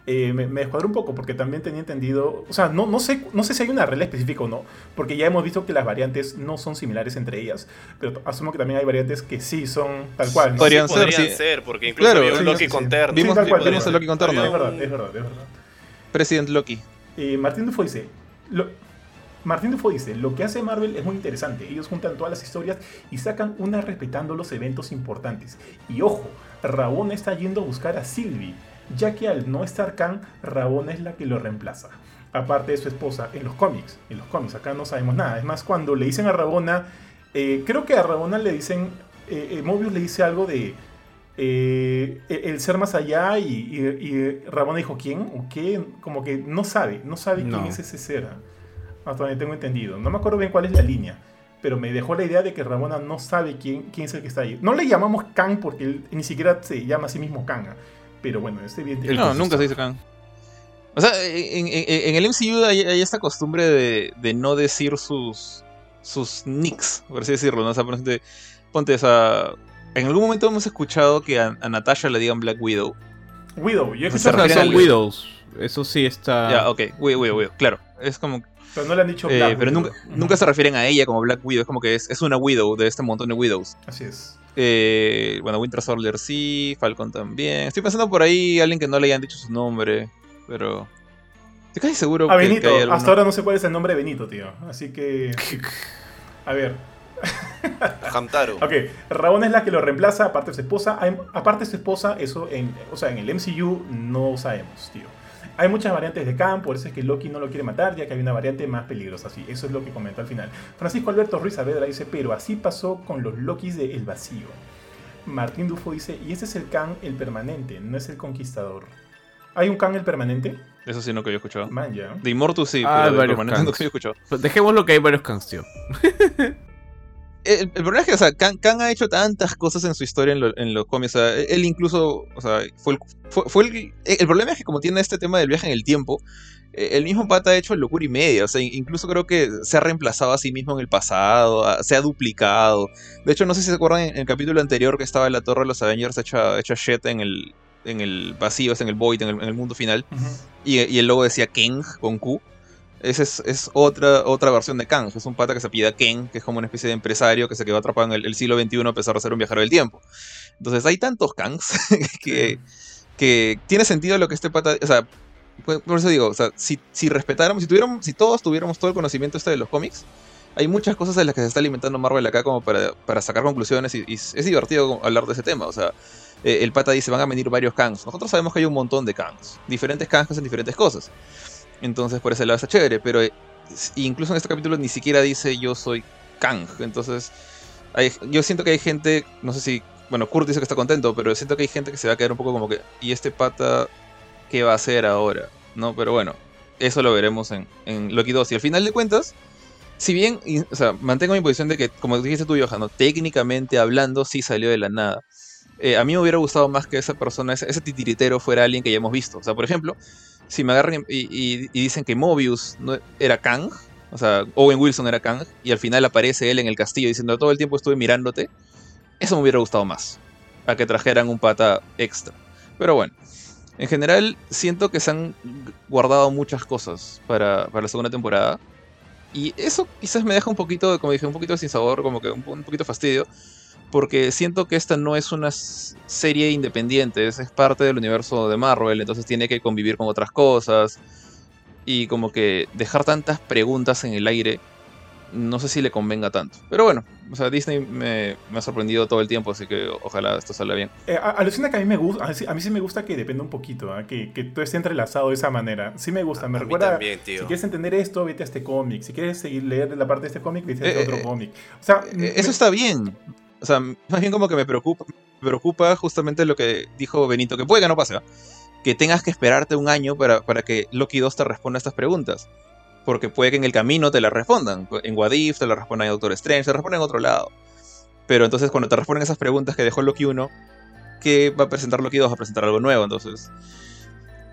Eh, me, me descuadró un poco porque también tenía entendido, o sea, no, no sé no sé si hay una regla específica o no, porque ya hemos visto que las variantes no son similares entre ellas, pero asumo que también hay variantes que sí son tal cual. ¿no? Podrían Sí, ser, podrían sí. ser, porque incluso Claro, había un sí, Loki con terno. Vimos- tal cual, vimos a Loki con terno. Es verdad, es verdad, es verdad. President Loki. Eh, Martín Dufo dice, lo- Martín Dufo dice, lo que hace Marvel es muy interesante. Ellos juntan todas las historias y sacan una respetando los eventos importantes. Y ojo, Rabona está yendo a buscar a Sylvie, ya que al no estar Khan, Rabona es la que lo reemplaza. Aparte de su esposa, en los cómics, en los cómics, acá no sabemos nada. Es más, cuando le dicen a Rabona, eh, creo que a Rabona le dicen, eh, eh, Mobius le dice algo de eh, el ser más allá y, y- y Rabona dijo quién o qué, como que no sabe, no sabe quién es ese ser. Hasta donde tengo entendido. No me acuerdo bien cuál es la línea, pero me dejó la idea de que Rabona no sabe quién, quién es el que está ahí. No le llamamos Khan porque él ni siquiera se llama a sí mismo Khan, ¿ah? Pero bueno, este bien No, nunca se dice Khan. O sea, en, en- en el MCU hay, hay esta costumbre de, de no decir sus sus nicks, por así decirlo, ¿no? O sea, por ejemplo, ponte esa... En algún momento hemos escuchado que a, a Natasha le digan Black Widow. Widow. Yo he Se O escuchado sea, refiere que son Widows. Eso sí está. Ya, ok, Widow, Widow, Widow, claro. Es como... pero no le han dicho eh, Black pero Widow. nunca, nunca se refieren a ella como Black Widow, es como que es, es una Widow de este montón de Widows. Así es. Eh, bueno, Winter Soldier sí, Falcon también. Estoy pensando por ahí alguien que no le hayan dicho su nombre, pero... Estoy casi seguro A que- que Benito, hay hasta ahora no sé cuál es el nombre de Benito, tío. Así que. A ver. Hamtaro. Ok, Rabón es la que lo reemplaza, aparte de su esposa. Aparte de su esposa, eso en, o sea, en el MCU no sabemos, tío. Hay muchas variantes de Khan, por eso es que Loki no lo quiere matar, ya que hay una variante más peligrosa. Sí, eso es lo que comentó al final. Francisco Alberto Ruiz Saavedra dice, pero así pasó con los Lokis de El Vacío. Martín Dufo dice, y ese es el Khan el permanente, no es el conquistador. ¿Hay un Khan el permanente? Eso sí, no que yo he escuchado. Man, ya. De Immortus sí, Ah, pero de varios Permanente no que yo he escuchado. Pues Dejémoslo que hay varios Kangs, tío. El, el problema es que, o sea, Kang, Kang ha hecho tantas cosas en su historia en, lo- en los cómics. O sea, él incluso, o sea, fue el, fue, fue el, el problema es que como tiene este tema del viaje en el tiempo, eh, el mismo pata ha hecho locura y media. O sea, incluso creo que se ha reemplazado a sí mismo en el pasado, se ha duplicado. De hecho, no sé si se acuerdan en el capítulo anterior que estaba en la Torre de los Avengers hecha, hecha shit en el, en el vacío, en el void, en el, en el mundo final. Y, y el logo decía Kang con Q. Esa es, es otra, otra versión de Kang. Es un pata que se pide Ken, que es como una especie de empresario que se quedó atrapado en el, el siglo XXI a pesar de ser un viajero del tiempo. Entonces hay tantos Kangs que, que tiene sentido lo que este pata. O sea, por por eso digo, o sea, si, si respetáramos, si tuviéramos, si todos tuviéramos todo el conocimiento este de los cómics, hay muchas cosas de las que se está alimentando Marvel acá como para, para sacar conclusiones y, y es divertido hablar de ese tema. O sea, eh, el pata dice, van a venir varios Kangs. Nosotros sabemos que hay un montón de Kangs. Diferentes Kangs que hacen diferentes cosas. Entonces por ese lado está chévere, pero eh, incluso en este capítulo ni siquiera dice yo soy Kang. Entonces hay- yo siento que hay gente, no sé si, bueno, Kurt dice que está contento, pero siento que hay gente que se va a quedar un poco como que, ¿y este pata qué va a hacer ahora? No, pero bueno, eso lo veremos en, en Loki 2. Y al final de cuentas, si bien, o sea, mantengo mi posición de que, como dijiste tú, Johan, ¿no? técnicamente hablando, sí salió de la nada. Eh, a mí me hubiera gustado más que esa persona, ese, ese titiritero, fuera alguien que ya hemos visto. O sea, por ejemplo, si me agarran y, dicen que Mobius no era Kang, o sea, Owen Wilson era Kang, y al final aparece él en el castillo diciendo todo el tiempo estuve mirándote, eso me hubiera gustado más. A que trajeran un pata extra. Pero bueno, en general siento que se han guardado muchas cosas para, para la segunda temporada. Y eso quizás me deja un poquito, como dije, un poquito sin sabor, como que un, un poquito fastidio. Porque siento que esta no es una serie independiente, es, es parte del universo de Marvel, entonces tiene que convivir con otras cosas. Y como que dejar tantas preguntas en el aire, no sé si le convenga tanto. Pero bueno, o sea, Disney me, me ha sorprendido todo el tiempo, así que ojalá esto salga bien. Eh, alucina que a mí me gusta, a mí sí- me gusta que dependa un poquito, ¿ah? que, que todo esté entrelazado de esa manera. Sí me gusta, me A mí recuerda. también, tío. Si quieres entender esto, vete a este cómic. Si quieres seguir leer la parte de este cómic, vete a este Eh, otro eh, cómic. O sea, Eh, me- Eso está bien. O sea, más bien como que me preocupa, me preocupa justamente lo que dijo Benito, que puede que no pase, ¿ah? que tengas que esperarte un año para, para que Loki 2 te responda estas preguntas. Porque puede que en el camino te las respondan. En Wadif te las respondan en Doctor Strange, te las responden en otro lado. Pero entonces cuando te responden esas preguntas que dejó Loki 1, ¿qué va a presentar Loki 2? Va a presentar algo nuevo, entonces...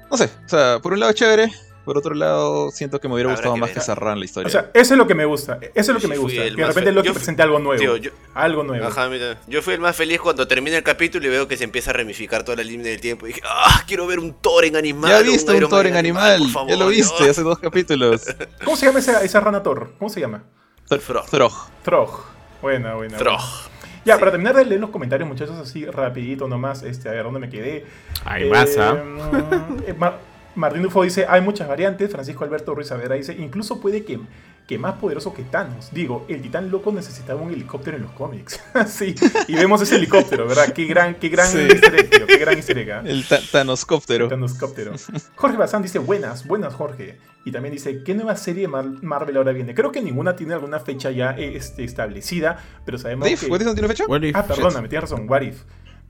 No sé, o sea, por un lado chévere, por otro lado siento que me hubiera gustado que más ver. que cerrar la historia. o sea, eso es lo que me gusta. Eso es lo que Yo me gusta. Que de repente Loki presente algo nuevo. Tío, yo, Algo nuevo. ajá, mira, yo fui el más feliz cuando termina el capítulo y veo que se empieza a ramificar toda la línea del tiempo. Y dije, ¡ah! Quiero ver un Thor en animal. ya viste un Iron Thor Man en animal, por favor, ya lo viste ¿no? hace dos capítulos. ¿Cómo se llama esa, esa rana Thor? ¿Cómo se llama? Throg. Throg. Throg. Buena, buena. Throg. buena. Ya, Sí. para terminar de leer los comentarios, muchachos, así rapidito nomás, este, a ver dónde me quedé. Hay ¿ah? mm, eh, Mar- Martín Dufo dice, hay muchas variantes. Francisco Alberto Ruiz Saavedra dice, incluso puede que, que más poderoso que Thanos. Digo, el titán loco necesitaba un helicóptero en los cómics. sí, y vemos ese helicóptero, ¿verdad? Qué gran, qué gran Sí. easter egg, tío, qué gran easter egg, ¿ah? El ta- Thanoscóptero. Thanoscóptero. Jorge Bazán dice, buenas, buenas Jorge. Y también dice, ¿qué nueva serie de Mar- Marvel ahora viene? Creo que ninguna tiene alguna fecha ya eh, este, establecida, pero sabemos Dave, que... ¿What If no tiene fecha? What if- Ah, perdóname, tienes razón, What If.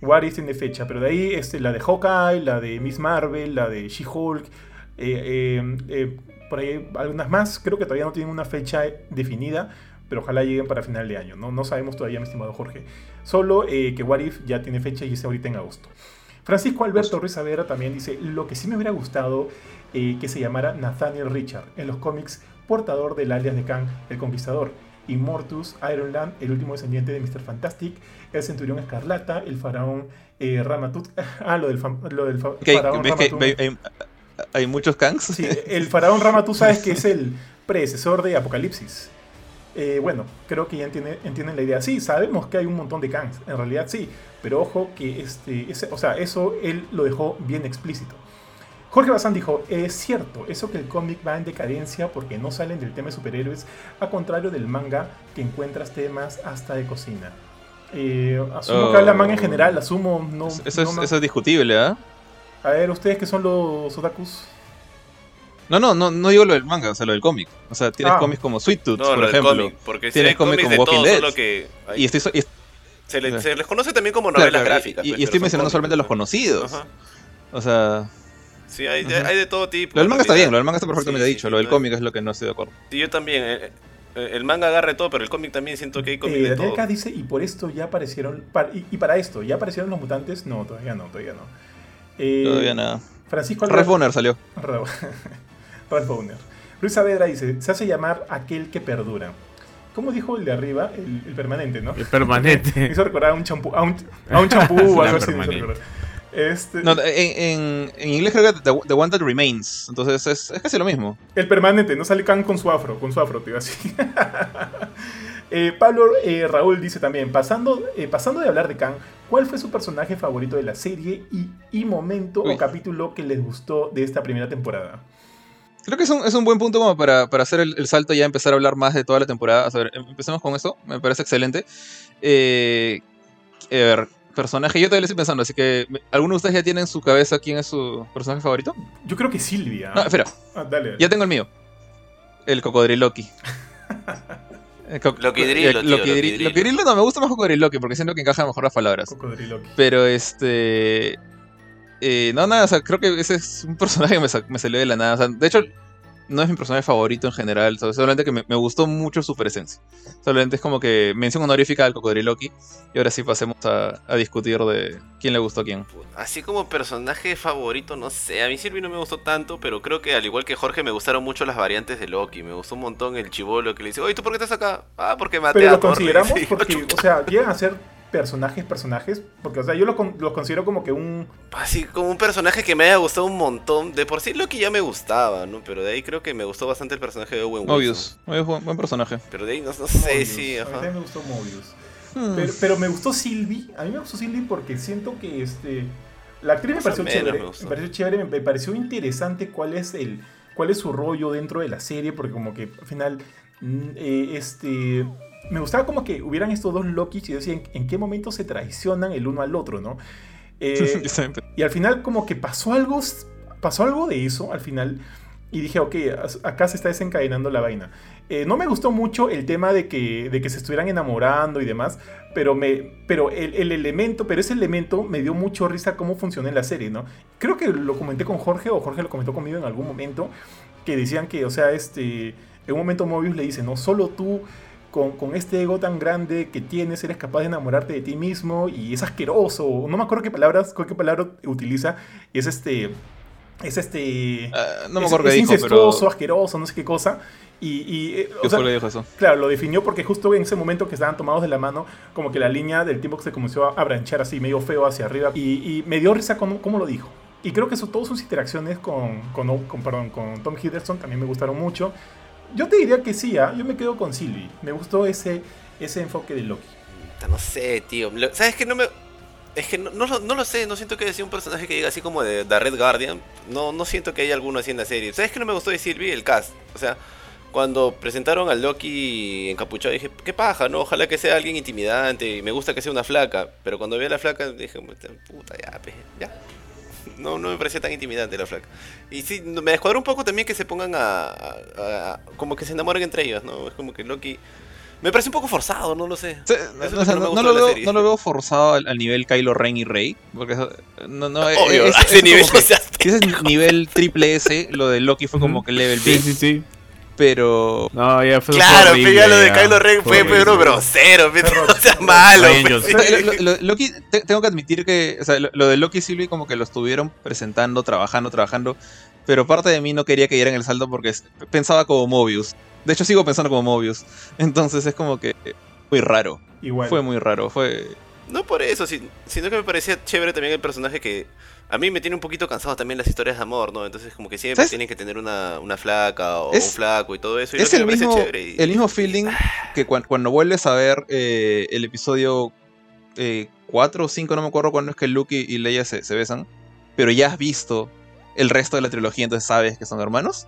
What If tiene fecha, pero de ahí este, la de Hawkeye, la de Miss Marvel, la de She-Hulk, eh, eh, eh, por ahí algunas más, creo que todavía no tienen una fecha definida, pero ojalá lleguen para final de año, ¿no? No sabemos todavía, mi estimado Jorge. Solo que What If ya tiene fecha y es ahorita en agosto. Francisco Alberto Ruiz Savera también dice, lo que sí me hubiera gustado eh, que se llamara Nathaniel Richard, en los cómics portador del alias de Kang, el Conquistador. Immortus, Ironland, el último descendiente de Mr. Fantastic, el Centurión Escarlata, el faraón eh, Ramatut. Ah, lo del, lo del fa- faraón Ramatut. hay, hay muchos Kangs. Sí, el faraón Rama, tú sabes que es el predecesor de Apocalipsis. Eh, bueno, creo que ya entiende- entienden la idea. Sí, sabemos que hay un montón de Kangs, en realidad sí, pero ojo que este, ese- o sea, eso él lo dejó bien explícito. Jorge Bazán dijo, es cierto, eso que el cómic va en decadencia porque no salen del tema de superhéroes, a contrario del manga que encuentras temas hasta de cocina. Eh, asumo Oh. que habla manga en general, asumo, no... Eso, no es, eso es discutible, ¿ah? A ver, ustedes que son los otakus. No, no, no, no digo lo del manga, o sea, lo del cómic. O sea, tienes Ah. cómics como Sweet Tooth, No, por lo del ejemplo. cómic, porque Tienes cómics como de Walking todo, Dead. solo que hay- Y estoy, y- se, le- Claro. se les conoce también como novelas claro, gráficas. y, y pues, estoy mencionando cómics, solamente los pues. conocidos. Ajá. O sea, Sí, hay, de- hay de todo tipo. lo del manga está bien, lo del manga está perfectamente Sí, dicho. sí, lo del no- cómic es lo que no estoy de acuerdo. Sí, yo también. eh, eh, el manga agarre todo, pero el cómic también siento que hay cómic Eh, de todo. K dice, y por esto ya aparecieron... pa- y, y para esto, ¿ya aparecieron los mutantes? No, todavía no, todavía no. Eh, Todavía nada. Francisco Alberto... Bonner salió. Bowner. Luis Saavedra dice, se hace llamar aquel que perdura. ¿Cómo dijo el de arriba? El, el permanente, ¿no? El Me permanente. hizo recordar a un champú, a un, a un champú o algo así. Este, No, en, en, en inglés creo que The, The One That Remains. Entonces es, es casi lo mismo. El permanente, no sale Khan con su afro, con su afro, iba así. Eh, Pablo eh, Raúl dice también, pasando, eh, pasando de hablar de Khan, ¿cuál fue su personaje favorito de la serie y, y momento Uy. o capítulo que les gustó de esta primera temporada? Creo que es un, es un buen punto como para, para hacer el, el salto y ya empezar a hablar más de toda la temporada. A ver, em- empecemos con eso. Me parece excelente. Eh, a ver, personaje. Yo todavía lo estoy pensando, así que. ¿Alguno de ustedes ya tiene en su cabeza quién es su personaje favorito? Yo creo que Silvia. No, espera. Ah, dale. Ya tengo el mío. El cocodriloqui. El co- Loquidrilo, tío, Loquidri- Loquidrilo. Loquidrilo no, me gusta más cocodriloqui porque siento que encaja mejor las palabras. Cocodriloqui. Pero este. eh, no, nada, o sea, creo que ese es un personaje que me, sa- me salió de la nada. O sea, de hecho, no es mi personaje favorito en general. so- Solamente que me, me gustó mucho su presencia. Solamente es como que mención honorífica al cocodriloqui. Y ahora sí pasemos a, a discutir de quién le gustó a quién. Así como personaje favorito, no sé. A mí Sylvie no me gustó tanto, pero creo que al igual que Jorge me gustaron mucho las variantes de Loki. Me gustó un montón el chivolo que le dice, oye, ¿tú por qué estás acá? Ah, porque maté Pero a lo Thor", le consideramos porque, o sea, llegan a ser personajes, personajes, porque, o sea, yo lo, con- lo considero como que un... Así como un personaje que me haya gustado un montón. De por sí Loki ya me gustaba, ¿no? Pero de ahí creo que me gustó bastante el personaje de Owen Wilson. Mobius. Mobius, buen, buen personaje. Pero de ahí no, no sé, Mobius. sí, A mí me gustó Mobius. Hmm. Pero, pero me gustó Sylvie. A mí me gustó Sylvie porque siento que este. La actriz me pareció chévere. me pareció chévere. Me, me pareció interesante cuál es el. cuál es su rollo dentro de la serie. Porque como que al final. mm, eh, este. Me gustaba como que hubieran estos dos Lokis y decían en qué momento se traicionan el uno al otro, ¿no? Eh, y al final como que pasó algo, pasó algo de eso al final. Y dije, ok, acá se está desencadenando la vaina. Eh, no me gustó mucho el tema de que, de que se estuvieran enamorando y demás, pero, me, pero el, el elemento, pero ese elemento me dio mucho risa cómo funciona en la serie, ¿no? Creo que lo comenté con Jorge o Jorge lo comentó conmigo en algún momento, que decían que, o sea, este, en un momento Mobius le dice, no, solo tú con, con este ego tan grande que tienes eres capaz de enamorarte de ti mismo y es asqueroso, no me acuerdo qué palabras, qué palabra utiliza, es este, es este... Ah, no me es- acuerdo es qué dijo, pero. asqueroso, no sé qué cosa. Y, y, eh, o ¿Qué sea, dijo eso? claro, lo definió porque justo en ese momento que estaban tomados de la mano, como que la línea del tiempo que se comenzó a, a branchar así, medio feo hacia arriba. Y, y me dio risa cómo, cómo lo dijo. Y creo que eso, todas sus interacciones con, con, con, perdón, con Tom Hiddleston también me gustaron mucho. Yo te diría que sí, ¿ah? yo me quedo con Sylvie. Me gustó ese, ese enfoque de Loki. No sé, tío. ¿Sabes que no me.? Es que no, no, no lo sé, no siento que sido un personaje que diga así como de, de Red Guardian. No, no siento que haya alguno así en la serie. ¿Sabes que no me gustó de Sylvie? El cast. O sea, cuando presentaron al Loki encapuchado dije, qué paja, ¿no? Ojalá que sea alguien intimidante y me gusta que sea una flaca. Pero cuando vi a la flaca dije, puta, ya, pe, ya. No, no me parecía tan intimidante la flaca. Y sí, me descuadró un poco también que se pongan a, a- a- como que se enamoren entre ellos, ¿no? Es como que Loki... Me parece un poco forzado, no lo sé. Sí, o sea, no lo veo, serie. no lo veo forzado al, al nivel Kylo Ren y Rey. Porque eso- no, no, Obvio, es- a ese es nivel, que- si ese es nivel triple S, lo de Loki fue como que level Sí, B. sí, sí. Pero. No, ya fue. Claro, fue horrible, pero ya lo de. Kylo Ren fue, horrible. pero grosero, pe, Perro, o sea, malo. Lo- lo- Loki, te- tengo que admitir que. O sea, lo, lo de Loki y Sylvie como que lo estuvieron presentando, trabajando, trabajando. Pero parte de mí no quería que dieran el salto porque pensaba como Mobius. De hecho, sigo pensando como Mobius. Entonces es como que. Muy raro. Igual. Fue muy raro. Fue. No por eso, si- sino que me parecía chévere también el personaje que a mí me tiene un poquito cansado también las historias de amor, ¿no? Entonces como que siempre ¿Sabes? tienen que tener una, una flaca o Es- un flaco y todo eso. Y Es que el mismo, chévere y- el mismo feeling que cuan- cuando vuelves a ver eh, el episodio 4 o 5, no me acuerdo cuándo es que Luke y y Leia se, se besan, pero ya has visto el resto de la trilogía, entonces sabes que son hermanos.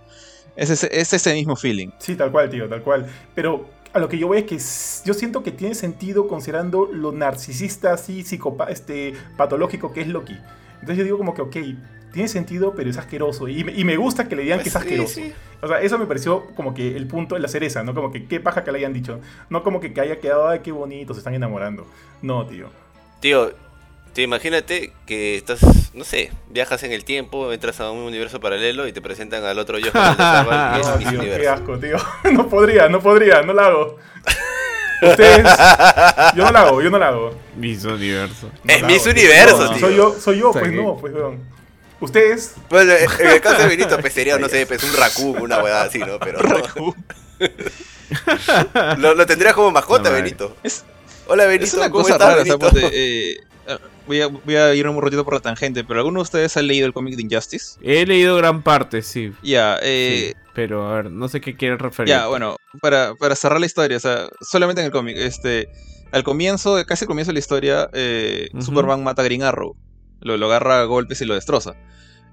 Es ese, es ese mismo feeling. Sí, tal cual, tío, tal cual. Pero a lo que yo voy es que yo siento que tiene sentido considerando lo narcisista, así, psicopa este, patológico que es Loki. Entonces yo digo como que, ok, tiene sentido, pero es asqueroso. Y, me- y me gusta que le digan que es Pues sí, asqueroso. sí. O sea, eso me pareció como que el punto de la cereza, ¿no? Como que qué paja que le hayan dicho. No como que, que haya quedado, ay, qué bonito, se están enamorando. No, tío. Tío, te imagínate que estás, no sé, viajas en el tiempo, entras a un universo paralelo y te presentan al otro yo No, tío, qué Universo. asco, tío. No podría, no podría, no la hago. Ustedes. Yo no la hago, yo no la hago. Miss Universo. No Es la Miss hago, tío. Universo, No, tío. Soy yo, soy yo, pues no, pues weón. Ustedes. Bueno, en el caso de Benito, pues sería, no sé, pues un raccoon, una hueá así, ¿no? Pero lo, lo tendrías como mascota. Benito. Es- Hola, Benito. Es una ¿cómo cosa estás, rara, Benito? eh, voy, a, voy a ir un ratito por la tangente, pero ¿alguno de ustedes ha leído el cómic de Injustice? He leído gran parte, sí. Ya, eh, sí, pero a ver, no sé qué quieres referir. Ya, bueno, para, para cerrar la historia, o sea, solamente en el cómic, este, al comienzo, casi al comienzo de la historia, eh. Superman mata a Green Arrow, lo, lo agarra a golpes y lo destroza.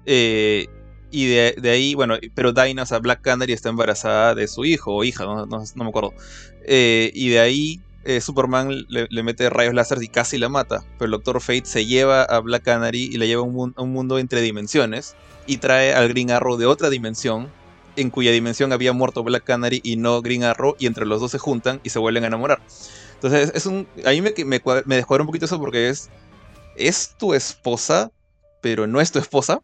Eh, y de, de ahí, bueno, pero Dinah, o sea, Black Canary está embarazada de su hijo o hija, no, no- no me acuerdo. Eh, y de ahí eh, Superman le, mete rayos láser y casi la mata, pero el Doctor Fate se lleva a Black Canary y la lleva a un, mundo entre dimensiones y trae al Green Arrow de otra dimensión en cuya dimensión había muerto Black Canary y no Green Arrow, y entre los dos se juntan y se vuelven a enamorar. Entonces, es, un. A mí me, me, me descuadra un poquito eso porque es. Es tu esposa, pero no es tu esposa.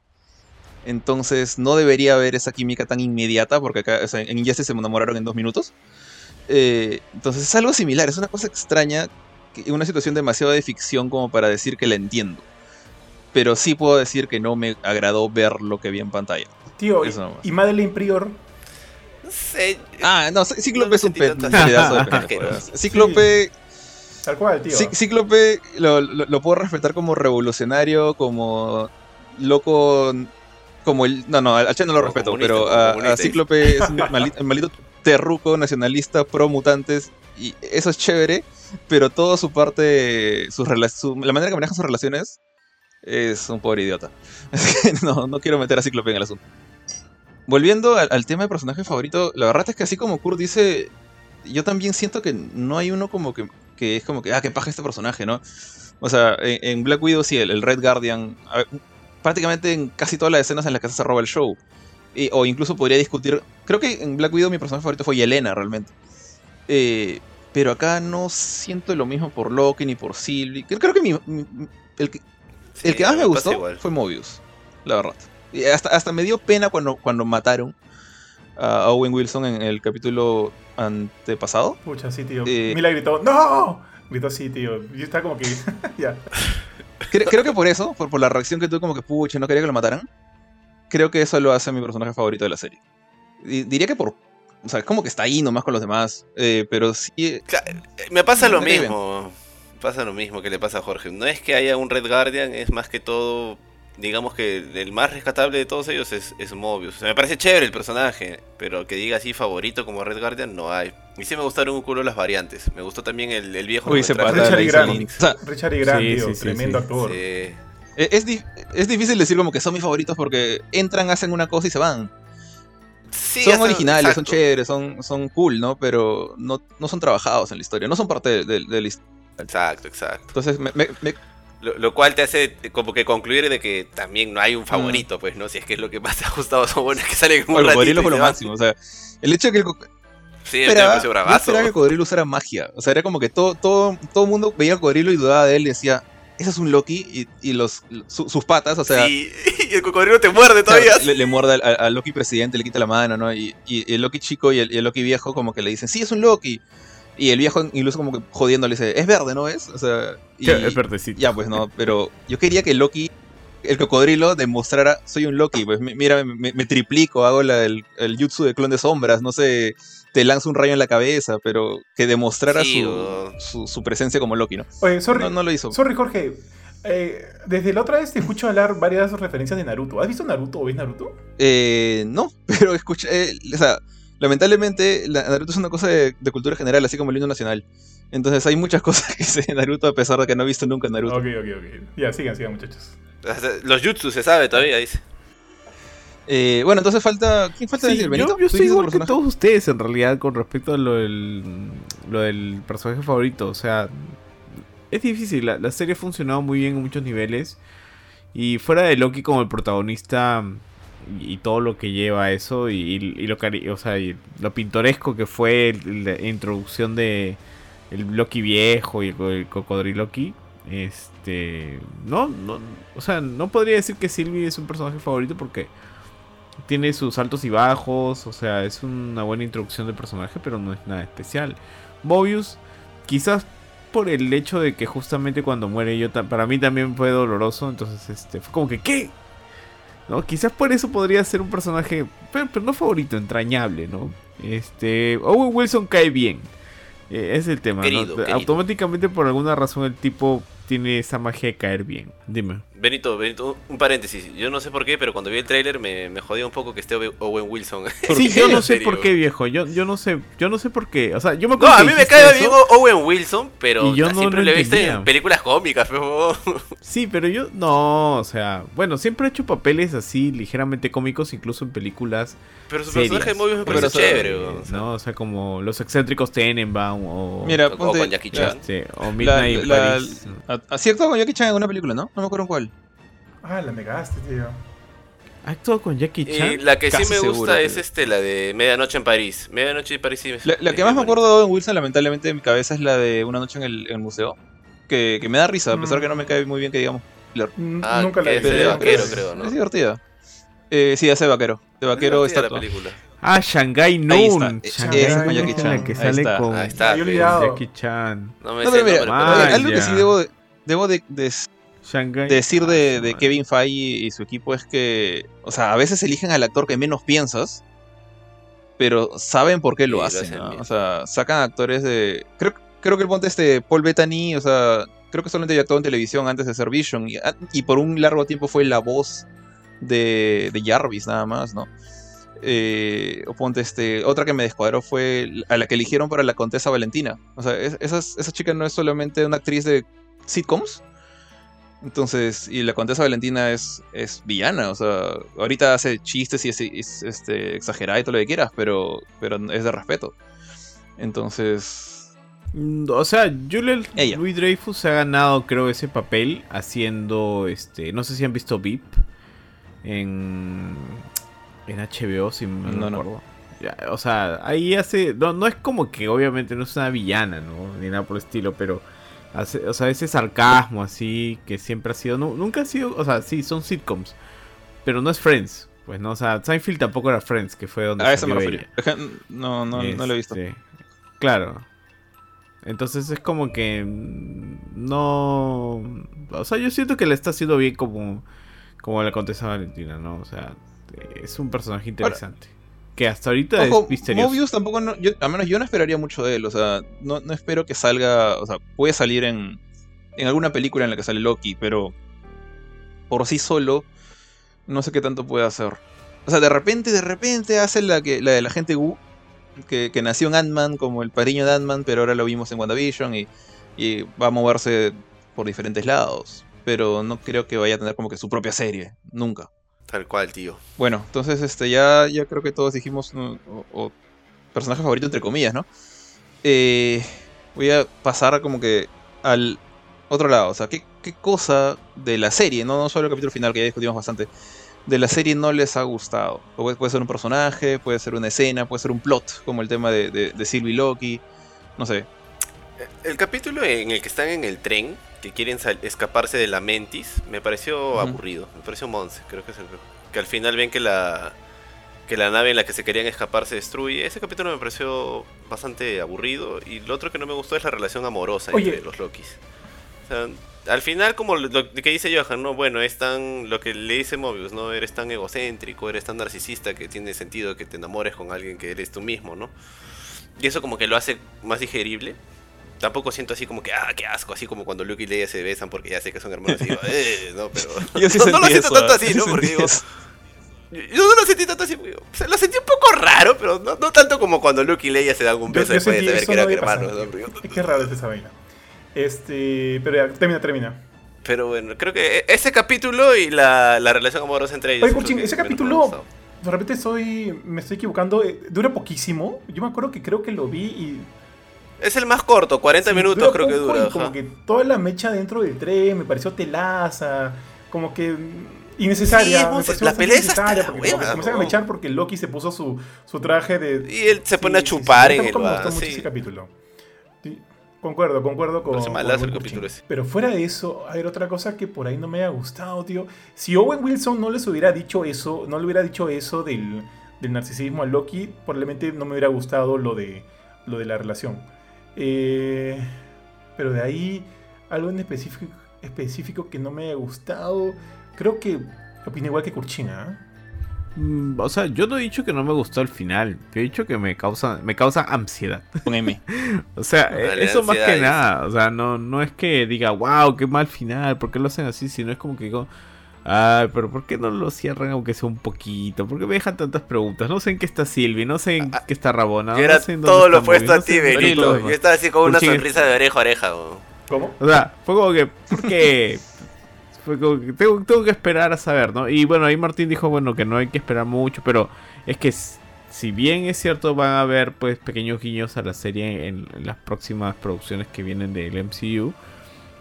Entonces, no debería haber esa química tan inmediata, porque acá, en Injustice se enamoraron en dos minutos. Eh, entonces, es algo similar, es una cosa extraña, que- una situación demasiado de ficción como para decir que la entiendo. Pero sí puedo decir que no me agradó ver lo que vi en pantalla. Tío, y- Eso y Madeleine Prior. Ah, no, Cí- Cíclope No es un pedazo de pendejo, ¿verdad? Cíclope, Tal cual, tío. Cí- Cíclope lo, lo- lo puedo respetar como revolucionario, como loco, como el... No, no, al Che no lo Como respeto, comunista, pero a, Cíclope es un maldito, maldito terruco nacionalista pro mutantes y eso es chévere, pero toda su parte, su- la manera que maneja sus relaciones es un pobre idiota. Que no, no quiero meter a Cíclope en el asunto. Volviendo al, tema de personaje favorito, la verdad es que así como Kurt dice, yo también siento que no hay uno como que, que es como que, ah, qué paja este personaje, ¿no? O sea, en, Black Widow sí, el, Red Guardian, prácticamente en casi todas las escenas en las que se roba el show. Y- o incluso podría discutir, creo que en Black Widow mi personaje favorito fue Yelena realmente. Eh, pero acá no siento lo mismo por Loki ni por Sylvie. Creo, creo que mi- mi- el que, el que más me gustó igual. fue Mobius, la verdad. Y hasta, hasta me dio pena cuando, cuando mataron a Owen Wilson en el capítulo antepasado. Pucha, sí, tío. Eh, Mila gritó, ¡No! Gritó así, tío. Y está como que. ya. Cre- creo que por eso, por, por la reacción que tuve como que pucha, no quería que lo mataran. Creo que eso lo hace mi personaje favorito de la serie. Di- diría que por... O sea, es como que está ahí nomás con los demás. eh, pero sí... Eh, Me pasa lo mismo. Pasa lo mismo que le pasa a Jorge. No es que haya un Red Guardian, es más que todo. Digamos que el más rescatable de todos ellos es, es Mobius. O sea, me parece chévere el personaje, pero que diga así favorito como Red Guardian no hay. Y sí me gustaron un culo las variantes. Me gustó también el, el viejo. Uy, se Richard y Grant. Link. O sea, Richard E. Grant, Sí, tío. sí, sí, tremendo sí. actor. Sí. E- es, di- es difícil decir como que son mis favoritos porque entran, hacen una cosa y se van. Sí, son originales, son chéveres, son, son cool, ¿no? Pero no, no son trabajados en la historia, no son parte de, de- de la historia. Exacto, exacto. Entonces, me, me- me- Lo, lo cual te hace como que concluir de que también no hay Mm. un favorito, pues, ¿no? Si es que es lo que más te ha gustado, son buenos que salen en un el ratito cocodrilo y fue lo máximo. O sea, el hecho de que el, Sí, el esperaba, yo bravazo. esperaba que el cocodrilo usara magia. O sea, era como que todo, todo, todo el mundo veía al cocodrilo y dudaba de él y decía, ese es un Loki y, y los, su- sus patas, o sea, sí, y el cocodrilo te muerde todavía. le, le muerde al, Loki presidente, le quita la mano, ¿no? Y, y el Loki chico y el, y el Loki viejo como que le dicen, sí, es un Loki. Y el viejo incluso como que jodiendo le dice, es verde, ¿no es? O sea, y, Es verdecito. ya pues no, pero yo quería que Loki, el cocodrilo, demostrara, soy un Loki, pues mi- mira, me, me triplico, hago la, el, el jutsu de clon de sombras, no sé, te lanzo un rayo en la cabeza, pero que demostrara Sí, su, o- su, su presencia como Loki, ¿no? Oye, sorry, No, no lo hizo. sorry Jorge. Eh, desde la otra vez te escucho hablar varias referencias de Naruto. ¿Has visto Naruto o ves Naruto? Eh, no, pero escucha, eh, o sea, lamentablemente la- Naruto es una cosa de, de cultura general, así como el himno nacional. Entonces hay muchas cosas que sé de Naruto a pesar de que no he visto nunca Naruto. Ok, ok, ok. Ya, sigan, sigan, muchachos. Los jutsu se sabe todavía, dice. Eh, bueno, entonces falta. ¿Quién falta Sí, decir? yo, ¿Benito? yo ¿Tú estoy dices tu igual que todos ustedes en realidad con respecto a lo del, lo del personaje favorito. O sea, es difícil. La, la serie ha funcionado muy bien en muchos niveles. Y fuera de Loki como el protagonista y, y todo lo que lleva a eso y, y lo, cari- o sea, y lo pintoresco que fue la introducción de el Loki viejo y el, el cocodriloqui. Este, no, no, o sea, no podría decir que Sylvie es un personaje favorito porque tiene sus altos y bajos, o sea, es una buena introducción de personaje, pero no es nada especial. Mobius, quizás por el hecho de que justamente cuando muere yo, para mí también fue doloroso, entonces este, fue como que, ¿qué? ¿No? Quizás por eso podría ser un personaje, pero, pero no favorito, entrañable, ¿no? Este, Owen Wilson cae bien. Eh, es el tema, ¿no? Querido. Automáticamente por alguna razón el tipo tiene esa magia de caer bien. Dime. Benito, Benito, un paréntesis. Yo no sé por qué, pero cuando vi el tráiler me, me jodía un poco que esté Owe- Owen Wilson. Sí, yo no sé serio. por qué, viejo. Yo, yo no sé, yo no sé por qué. O sea, yo me No, acuerdo a mí me cae eso. bien Owen Wilson, pero yo no siempre lo he visto en películas cómicas, pero Sí, pero yo no, o sea, bueno, siempre he hecho papeles así ligeramente cómicos, incluso en películas. Pero su Serias. personaje de Mobius me Pero, parece o chévere. o sea, ¿no? O sea, como los excéntricos Tenenbaum o, Mira, o ponte. con Jackie la- Chan. este, o la- Midnight la- Paris. a- Así actuó con Jackie Chan en una película, ¿no? No me acuerdo en cuál. Ah, la megaste, tío. ¿Ha actuado con Jackie Chan? Y la que sí me seguro, gusta es este, la de Medianoche en París. Medianoche en París sí me La, la que más me acuerdo de Owen Wilson, lamentablemente, en mi cabeza es la de Una noche en el, en el museo. Que, que me da risa, a pesar Mm. que no me cae muy bien, que digamos. Mm, Ah, Nunca la he es de visto. vaquero, es, creo, ¿no? Es divertida. Eh, sí, hace vaquero. De vaquero Es estatua. la película. Ah, Shanghai Ahí Noon. está, Shanghai esa con Noon Jackie es Chan, la que ahí sale está. con Ahí está. Jackie Chan. No me No, sé pero el mira, algo que sí debo de, debo de, de Shanghai. decir de, Ah, de Kevin Feige y su equipo es que, o sea, a veces eligen al actor que menos piensas, pero saben por qué Sí, lo lo hacen. ¿no? O sea, sacan actores de. Creo, creo que el ponte este Paul Bettany, o sea, creo que solamente había actuado en televisión antes de ser Vision y, ah, y por un largo tiempo fue la voz de, de Jarvis, nada más, ¿no? Eh, o ponte este, otra que me descuadró fue a la que eligieron para la Contesa Valentina. O sea, es- esas- esa chica no es solamente una actriz de sitcoms, entonces, y la Condesa Valentina es, es villana, o sea, ahorita hace chistes y es, es, este, exagerada y todo lo que quieras, pero, pero es de respeto. Entonces, Mm, O sea, Julia. Louis Dreyfus se ha ganado, creo, ese papel haciendo, este, no sé si han visto VIP en, en HBO, si me No, no. acuerdo. Ya, O sea, ahí hace, no, no es como que obviamente no es una villana, ¿no? Ni nada por el estilo, pero o sea, ese sarcasmo así que siempre ha sido, nu- nunca ha sido, o sea, sí, son sitcoms, pero no es Friends, pues no, o sea, Seinfeld tampoco era Friends, que fue donde a eso me refería. No, no, no lo he visto. Este, Claro. Entonces es como que mm, no, o sea, yo siento que le está haciendo bien como como la Contesa Valentina, ¿no? O sea, es un personaje interesante. Que hasta ahorita Ojo, es misterioso. Mobius tampoco, no, yo, al menos yo no esperaría mucho de él, o sea, no, no espero que salga, o sea, puede salir en, en alguna película en la que sale Loki, pero por sí solo, no sé qué tanto puede hacer. O sea, de repente, de repente hace la, que, la de la gente Wu, que, que nació en Ant-Man como el padrino de Ant-Man, pero ahora lo vimos en WandaVision y, y va a moverse por diferentes lados. Pero no creo que vaya a tener como que su propia serie, nunca. Tal cual, tío. Bueno, entonces este ya, ya creo que todos dijimos o, o personaje favorito entre comillas, ¿no? Eh, voy a pasar como que al otro lado. O sea, ¿qué, qué cosa de la serie, no, no solo el capítulo final que ya discutimos bastante, de la serie no les ha gustado? Puede, puede ser un personaje, puede ser una escena, puede ser un plot, como el tema de, de, de Loki, no sé. El capítulo en el que están en el tren, que quieren escaparse de la Mentis, me pareció Ujú. aburrido. Me pareció Monse, creo que es el que al final ven que la que la nave en la que se querían escapar se destruye. Ese capítulo me pareció bastante aburrido y lo otro que no me gustó es la relación amorosa Oye. entre los Lokis. O sea, al final como lo, lo que dice Johan, no, bueno, es tan lo que le dice Mobius, no, eres tan egocéntrico, eres tan narcisista que tiene sentido que te enamores con alguien que eres tú mismo, ¿no? Y eso como que lo hace más digerible. Tampoco siento así como que, ah, qué asco, así como cuando Luke y Leia se besan porque ya sé que son hermanos y digo, eh, no, pero... Yo sí no, no lo siento eso, tanto ¿eh? así, Sí ¿no? Porque digo, eso. yo no lo sentí tanto así, porque, o sea, lo sentí un poco raro, pero no, no tanto como cuando Luke y Leia se dan un Yo- beso yo después de saber que eran hermanos. ¿no? Qué raro es esa vaina. Este, pero ya, termina, termina. Pero bueno, creo que ese capítulo y la, la relación amorosa entre ellos. Oye, que ese capítulo de repente estoy, me estoy equivocando. eh, Dura poquísimo. Yo me acuerdo que creo que lo vi y Es el más corto, 40 Sí, minutos creo que dura. y como ajá. que toda la mecha dentro del tren me pareció telaza, como que innecesaria. Sí, es me la pelea innecesaria porque comenzaron a mechar porque Loki se puso su, su traje de... Y él se pone a chupar en el me bar, gustó mucho sí. ese capítulo. Concuerdo, concuerdo con... Con el capítulo ese. Pero fuera de eso, hay otra cosa que por ahí no me haya gustado, tío. Si Owen Wilson no les hubiera dicho eso, no le hubiera dicho eso del, del narcisismo a Loki, probablemente no me hubiera gustado lo de, lo de la relación. Eh, pero de ahí, algo en específico, específico que no me haya gustado, creo que opino igual que Kurchina. Mm, O sea, yo no he dicho que no me gustó el final. Yo he dicho que me causa, me causa ansiedad. Con M. O sea, eh, eso más que nada. O sea, no, no es que diga, wow, qué mal final, ¿por qué lo hacen así? Sino es como que digo, ay, pero ¿por qué no lo cierran aunque sea un poquito? ¿Por qué me dejan tantas preguntas? No sé en qué está Silvi, no sé en Ah, qué está Rabona. Yo era no sé en todo lo opuesto Moby, a no sé ti, Benito. Yo estaba así con una sonrisa de oreja a oreja. ¿Cómo? O sea, fue como que, ¿por qué? Fue como que tengo, tengo que esperar a saber, ¿no? Y bueno, ahí Martín dijo, bueno, que no hay que esperar mucho, pero es que si bien es cierto, van a haber pues pequeños guiños a la serie en, en las próximas producciones que vienen del MCU,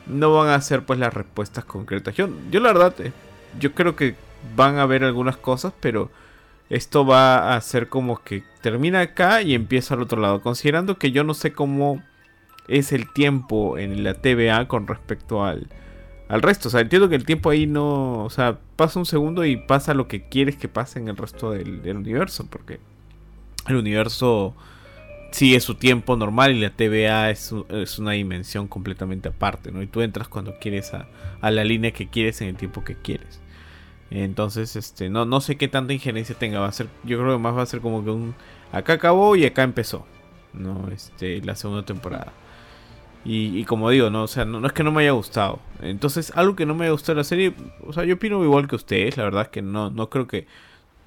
no van a ser pues las respuestas concretas. Yo, yo la verdad, eh, yo creo que van a haber algunas cosas, pero esto va a ser como que termina acá y empieza al otro lado, considerando que yo no sé cómo es el tiempo en la TVA con respecto al, al resto. O sea, entiendo que el tiempo ahí no. O sea, pasa un segundo y pasa lo que quieres que pase en el resto del universo. Porque el universo sigue su tiempo normal y la TVA es, es una dimensión completamente aparte, ¿no? Y tú entras cuando quieres a, a la línea que quieres en el tiempo que quieres. Entonces, este, no, no sé qué tanta injerencia tenga. Va a ser, yo creo que más va a ser como que un acá acabó y acá empezó. No, este, la segunda temporada. Y, y como digo, no, o sea, no, no es que no me haya gustado. Entonces, algo que no me haya gustado de la serie, o sea, yo opino igual que ustedes, la verdad es que no, no creo que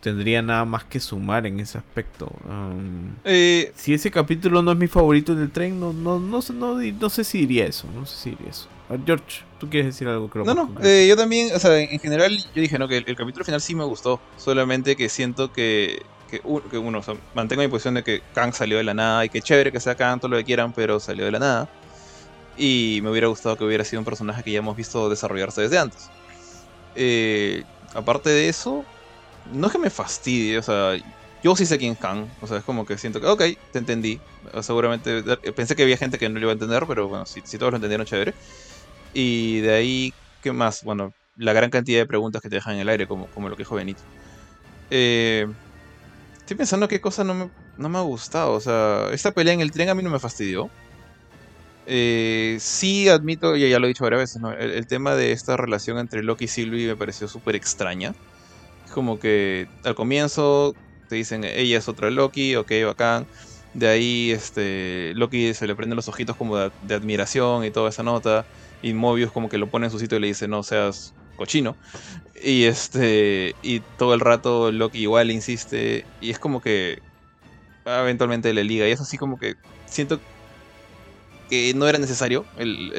tendría nada más que sumar en ese aspecto. Um, Eh, si ese capítulo no es mi favorito del tren, no, no, no, sé, no, no sé si diría eso, no sé si diría eso. A ver, George, tú quieres decir algo, creo. no, no, eh, yo también, o sea, en en general yo dije, ¿no? Que el, el capítulo final sí me gustó, solamente que siento que, que, que uno, o sea, mantengo mi posición de que Kang salió de la nada y que chévere que sea Kang, todo lo que quieran, pero salió de la nada. Y me hubiera gustado que hubiera sido un personaje que ya hemos visto desarrollarse desde antes. Eh, aparte de eso, no es que me fastidie, o sea, yo sí sé quién es Kang, o sea, es como que siento que, ok, te entendí. Seguramente pensé que había gente que no lo iba a entender, pero bueno, si, si todos lo entendieron, chévere. Y de ahí, ¿qué más? Bueno, la gran cantidad de preguntas que te dejan en el aire, como, como lo que dijo Benito. Eh, estoy pensando qué cosa no me, no me ha gustado. O sea, esta pelea en el tren a mí no me fastidió. Eh, sí admito, y ya lo he dicho varias veces, ¿no? el, el tema de esta relación entre Loki y Sylvie me pareció súper extraña. Como que al comienzo te dicen, ella es otra Loki, ok, bacán. De ahí este, Loki se le prenden los ojitos como de, admiración y toda esa nota. Y Mobius como que lo pone en su sitio y le dice, no seas cochino. Y este y todo el rato Loki igual insiste. Y es como que eventualmente le liga. Y es así como que siento que no era necesario el,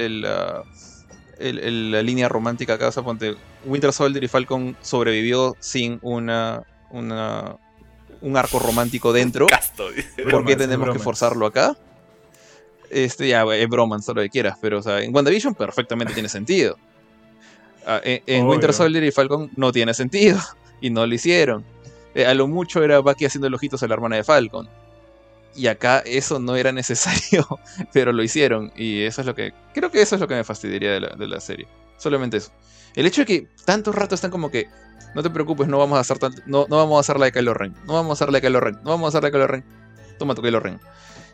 el- el- la línea romántica acá. O sea, ponte, Winter Soldier y Falcon sobrevivió sin una, una un arco romántico dentro. Casto. ¿Por qué Bromance, tenemos que forzarlo acá? Este, ya, es bromance, todo lo que quieras, pero o sea, en WandaVision perfectamente tiene sentido. Ah, en. Winter Soldier y Falcon no tiene sentido, y no lo hicieron. Eh, a lo mucho era Bucky haciendo el ojitos a la hermana de Falcon. Y acá eso no era necesario, pero lo hicieron. Y eso es lo que. Creo que eso es lo que me fastidiaría de la, de la serie. Solamente eso. El hecho de que tanto rato están como que. No te preocupes, no vamos a hacer no, no vamos a hacer la de Kylo Ren. No vamos a hacer la de Kylo Ren. No vamos a hacer la de Kylo Ren. Toma tu Kylo Ren.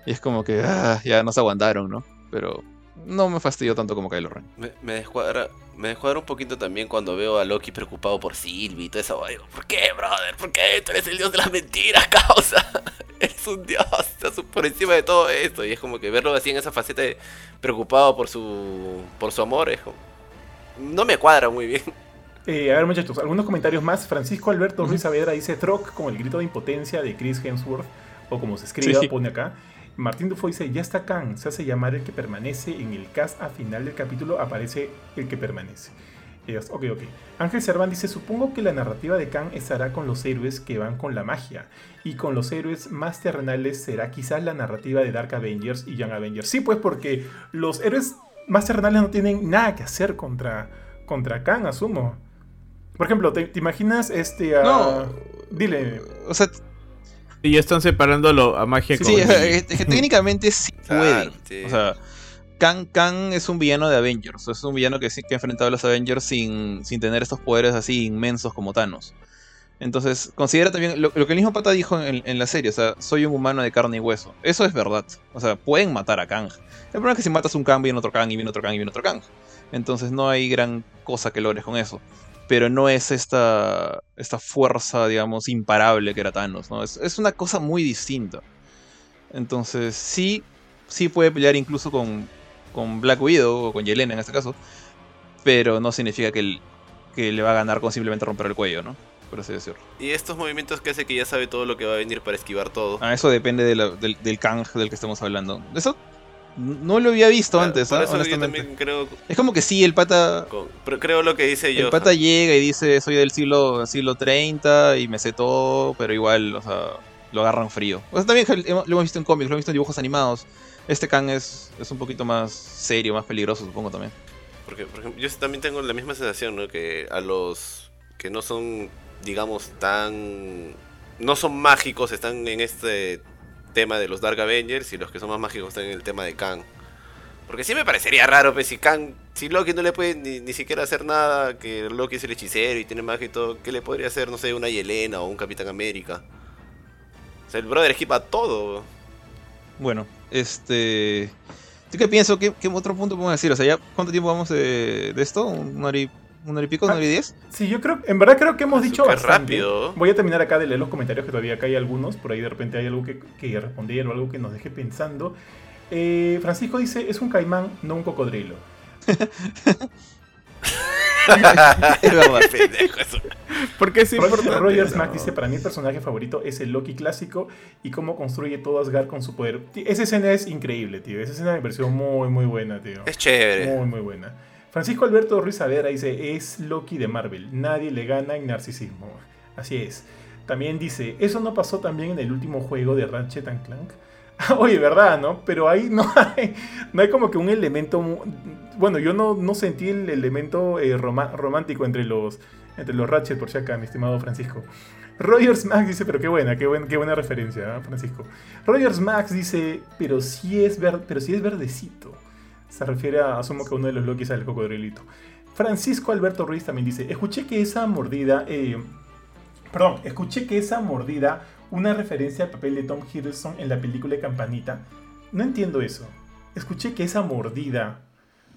Y es como que ah, ya nos aguantaron, ¿no? Pero no me fastidió tanto como Kylo Ren. Me, me descuadra, me descuadra un poquito también cuando veo a Loki preocupado por Sylvie y todo eso. Digo, ¿por qué, brother? ¿Por qué? Tú eres el dios de las mentiras, causa. Eres un dios, estás por encima de todo esto. Y es como que verlo así en esa faceta de preocupado por su por su amor es como... No me cuadra muy bien. Eh, a ver, muchachos, algunos comentarios más. Francisco Alberto. Ruiz Saavedra dice Troc como el grito de impotencia de Chris Hemsworth, o como se escriba, Sí. pone acá. Martín Dufo dice, ya está Khan, se hace llamar el que permanece. En el cast a final del capítulo aparece el que permanece. Ellos, ok, ok. Ángel Cerván dice, supongo que la narrativa de Khan estará con los héroes que van con la magia. Y con los héroes más terrenales será quizás la narrativa de Dark Avengers y Young Avengers. Sí, pues porque los héroes más terrenales no tienen nada que hacer contra, contra Khan, asumo. Por ejemplo, ¿te, te imaginas este... No. Dile. O sea, Y ya están separándolo a magia sí, con... es que- es que técnicamente sí puede. Claro, sí. O sea, Kang, Kang es un villano de Avengers. Es un villano que, sí- que ha enfrentado a los Avengers sin, sin tener estos poderes así inmensos como Thanos. Entonces, considera también lo, que el mismo pata dijo en, la serie: o sea, soy un humano de carne y hueso. Eso es verdad. O sea, pueden matar a Kang. El problema es que si matas un Kang, viene otro Kang, y viene otro Kang, y viene otro Kang. Entonces, no hay gran cosa que logres con eso. Pero no es esta, esta fuerza, digamos, imparable que era Thanos. ¿no? Es, una cosa muy distinta. Entonces, sí, sí puede pelear incluso con, con Black Widow o con Yelena en este caso. Pero no significa que, que le va a ganar con simplemente romper el cuello, ¿no? Por así decirlo. Y estos movimientos que hace que ya sabe todo lo que va a venir para esquivar todo. Ah, eso depende de la- del, del Kang del que estamos hablando. Eso no lo había visto antes, ¿ah? eso yo honestamente. creo, Es como que sí, el pata, con- pero creo lo que dice yo. el pata llega y dice soy del siglo, siglo 30 y me sé todo, pero igual, o sea, lo agarran frío. O sea, también lo hemos visto en cómics, lo hemos visto en dibujos animados. Este Kang es, es un poquito más serio, más peligroso, supongo también. Porque, por ejemplo, yo también tengo la misma sensación, ¿no? Que a los que no son, digamos, tan... No son mágicos, están en este tema de los Dark Avengers y los que son más mágicos están en el tema de Kang. Porque sí me parecería raro, pues, si Kang, si Loki no le puede ni, ni siquiera hacer nada, que Loki es el hechicero y tiene magia y todo, ¿qué le podría hacer, no sé, una Yelena o un Capitán América? O sea, el brother equipa todo. Bueno, este. ¿Tú qué pienso? ¿Qué, qué otro punto podemos decir? O sea, ¿ya cuánto tiempo vamos de, de esto? ¿Un hora y, un hora y pico? ¿Una hora y diez? Sí, yo creo, en verdad creo que hemos dicho Súper bastante. rápido. Voy a terminar acá de leer los comentarios que todavía acá hay algunos. Por ahí de repente hay algo que, que responder o algo que nos deje pensando. Eh, Francisco dice, es un caimán, no un cocodrilo. Es verdad. ¿Por qué es Roger, importante? Roger Smack No. dice, para mí el personaje favorito es el Loki clásico y cómo construye todo Asgard con su poder. Esa escena es increíble, tío. Esa escena me pareció muy, muy buena, tío. Es chévere. Muy, muy buena. Francisco Alberto Ruiz Savera dice, es Loki de Marvel, nadie le gana en narcisismo. Así es. También dice, eso no pasó también en el último juego de Ratchet Clank. Oye, ¿verdad, no? Pero ahí no hay, no hay como que un elemento... Bueno, yo no, no sentí el elemento eh, romántico entre los, entre los Ratchet, por si acá, mi estimado Francisco. Rogers Max dice, pero qué buena, qué, buen- qué buena referencia, ¿ah, Francisco. Rogers Max dice, pero sí es, ver, pero sí es verdecito. Se refiere a, asumo que uno de los Lokis al cocodrilito. Francisco Alberto Ruiz también dice, escuché que esa mordida, eh, perdón, escuché que esa mordida, una referencia al papel de Tom Hiddleston en la película de Campanita. No entiendo eso. Escuché que esa mordida,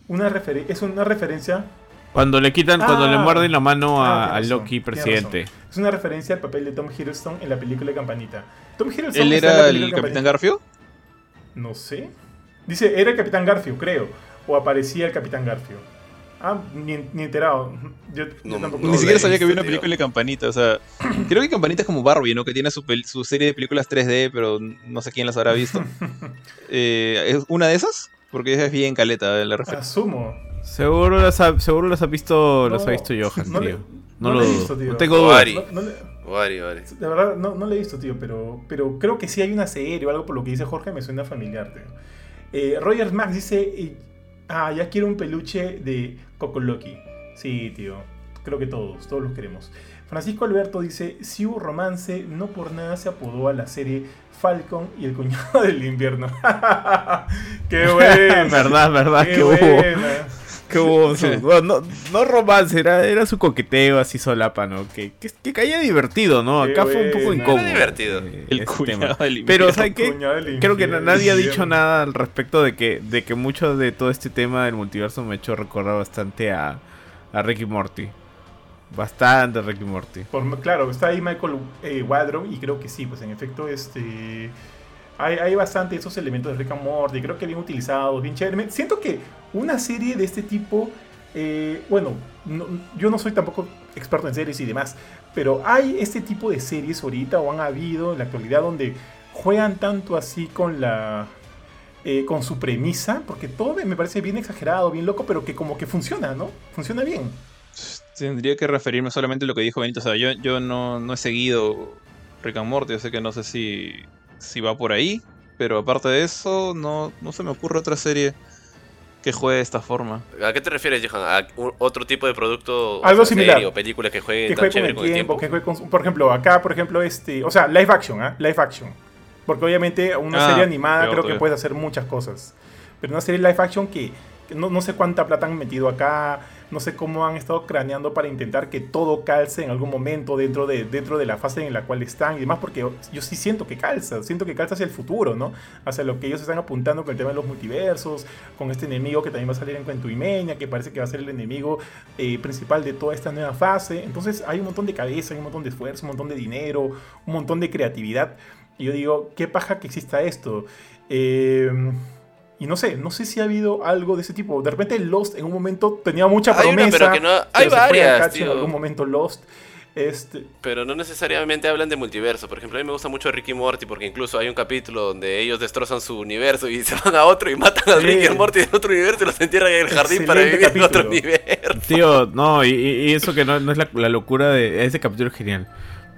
una es una referencia, Cuando le quitan, cuando Ah. le muerden la mano Ah, a, tienes a Loki presidente. es una referencia al papel de Tom Hiddleston en la película de Campanita. Tom Hiddleston ¿Él era el Capitán. Garfio? No sé. Dice, era el Capitán Garfio, creo. O aparecía el Capitán Garfio. Ah, ni, ni enterado. Yo, yo No, tampoco. no Ni siquiera la sabía que había una tío. película de Campanita. O sea, creo que Campanita es como Barbie, ¿no? Que tiene su, su serie de películas 3D, pero no sé quién las habrá visto. Eh, ¿Es una de esas? Porque es bien caleta la referencia. Asumo. Seguro las ha, seguro las ha visto, las ha No, visto Johan, no le- tío. No, no lo le he dudo. visto, tío. No tengo duda. Ari. No, no le- Vari, vari. de verdad, no, no le he visto, tío, pero, pero creo que sí hay una serie o algo por lo que dice Jorge, me suena familiar, tío. Eh, Roger Max dice, ah, ya quiero un peluche de Coco Loki. Sí, tío, creo que todos, todos los queremos. Francisco Alberto dice, si hubo romance, no por nada se apodó a la serie Falcon y el cuñado del invierno. ¡Qué buena! verdad, verdad, ¡Qué que hubo. Buena! Que hubo su- no, no, no romance, era, era su coqueteo así solapa, ¿no? Que, que, que caía divertido, ¿no? Qué Acá fue un poco buena. incómodo. Era divertido. eh, El cuñado tema. del Pero. ¿sabes qué? Creo que nadie ha dicho nada al respecto de que, de que mucho de todo este tema del multiverso me ha hecho recordar bastante a, a Ricky Morty. Bastante a Ricky Morty. Por- claro, está ahí Michael eh, Wadrow y creo que sí, pues en efecto este hay, hay bastante esos elementos de Rick and Morty, creo que bien utilizados, bien chévere. Siento que una serie de este tipo, eh, bueno, no- yo no soy tampoco experto en series y demás, pero hay este tipo de series ahorita o han habido en la actualidad donde juegan tanto así con la... eh, con su premisa, porque todo me parece bien exagerado, bien loco, pero que como que funciona, ¿no? Funciona bien. Tendría que referirme solamente a lo que dijo Benito. O sea, yo, yo no, no he seguido Rick and Morty, así que no sé si, si va por ahí. Pero aparte de eso, no, no se me ocurre otra serie que juegue de esta forma. ¿A qué te refieres, Johan? ¿A otro tipo de producto? Algo o sea, similar. serie o película que juegue que tan juegue con el con el tiempo, tiempo? que juegue con, por ejemplo, acá, por ejemplo, este, o sea, live action, ¿ah? Live action. Porque obviamente una Ah, serie animada creo que puedes hacer muchas cosas. Pero una serie live action que, que no, no sé cuánta plata han metido acá, no sé cómo han estado craneando para intentar que todo calce en algún momento dentro de, dentro de la fase en la cual están y demás, porque yo, sí siento que calza, siento que calza hacia el futuro, ¿no? Hacia lo que ellos están apuntando con el tema de los multiversos, con este enemigo que también va a salir en Cuentuimeña, que parece que va a ser el enemigo eh, principal de toda esta nueva fase. Entonces hay un montón de cabeza, hay un montón de esfuerzo, un montón de dinero, un montón de creatividad. Y yo digo, qué paja que exista esto. Eh, y no sé, no sé si ha habido algo de ese tipo. De repente Lost en un momento tenía mucha Hay una, promesa. pero que no- hay pero a varias, tío. En algún momento Lost. Este, Pero no necesariamente hablan de multiverso. Por ejemplo, a mí me gusta mucho Ricky y Morty porque incluso hay un capítulo donde ellos destrozan su universo y se van a otro y matan a Sí. Ricky y Morty de otro universo y los entierran en el jardín para vivir en otro universo. Tío, no, y, y- y eso que no, no es la, la locura de ese capítulo es genial.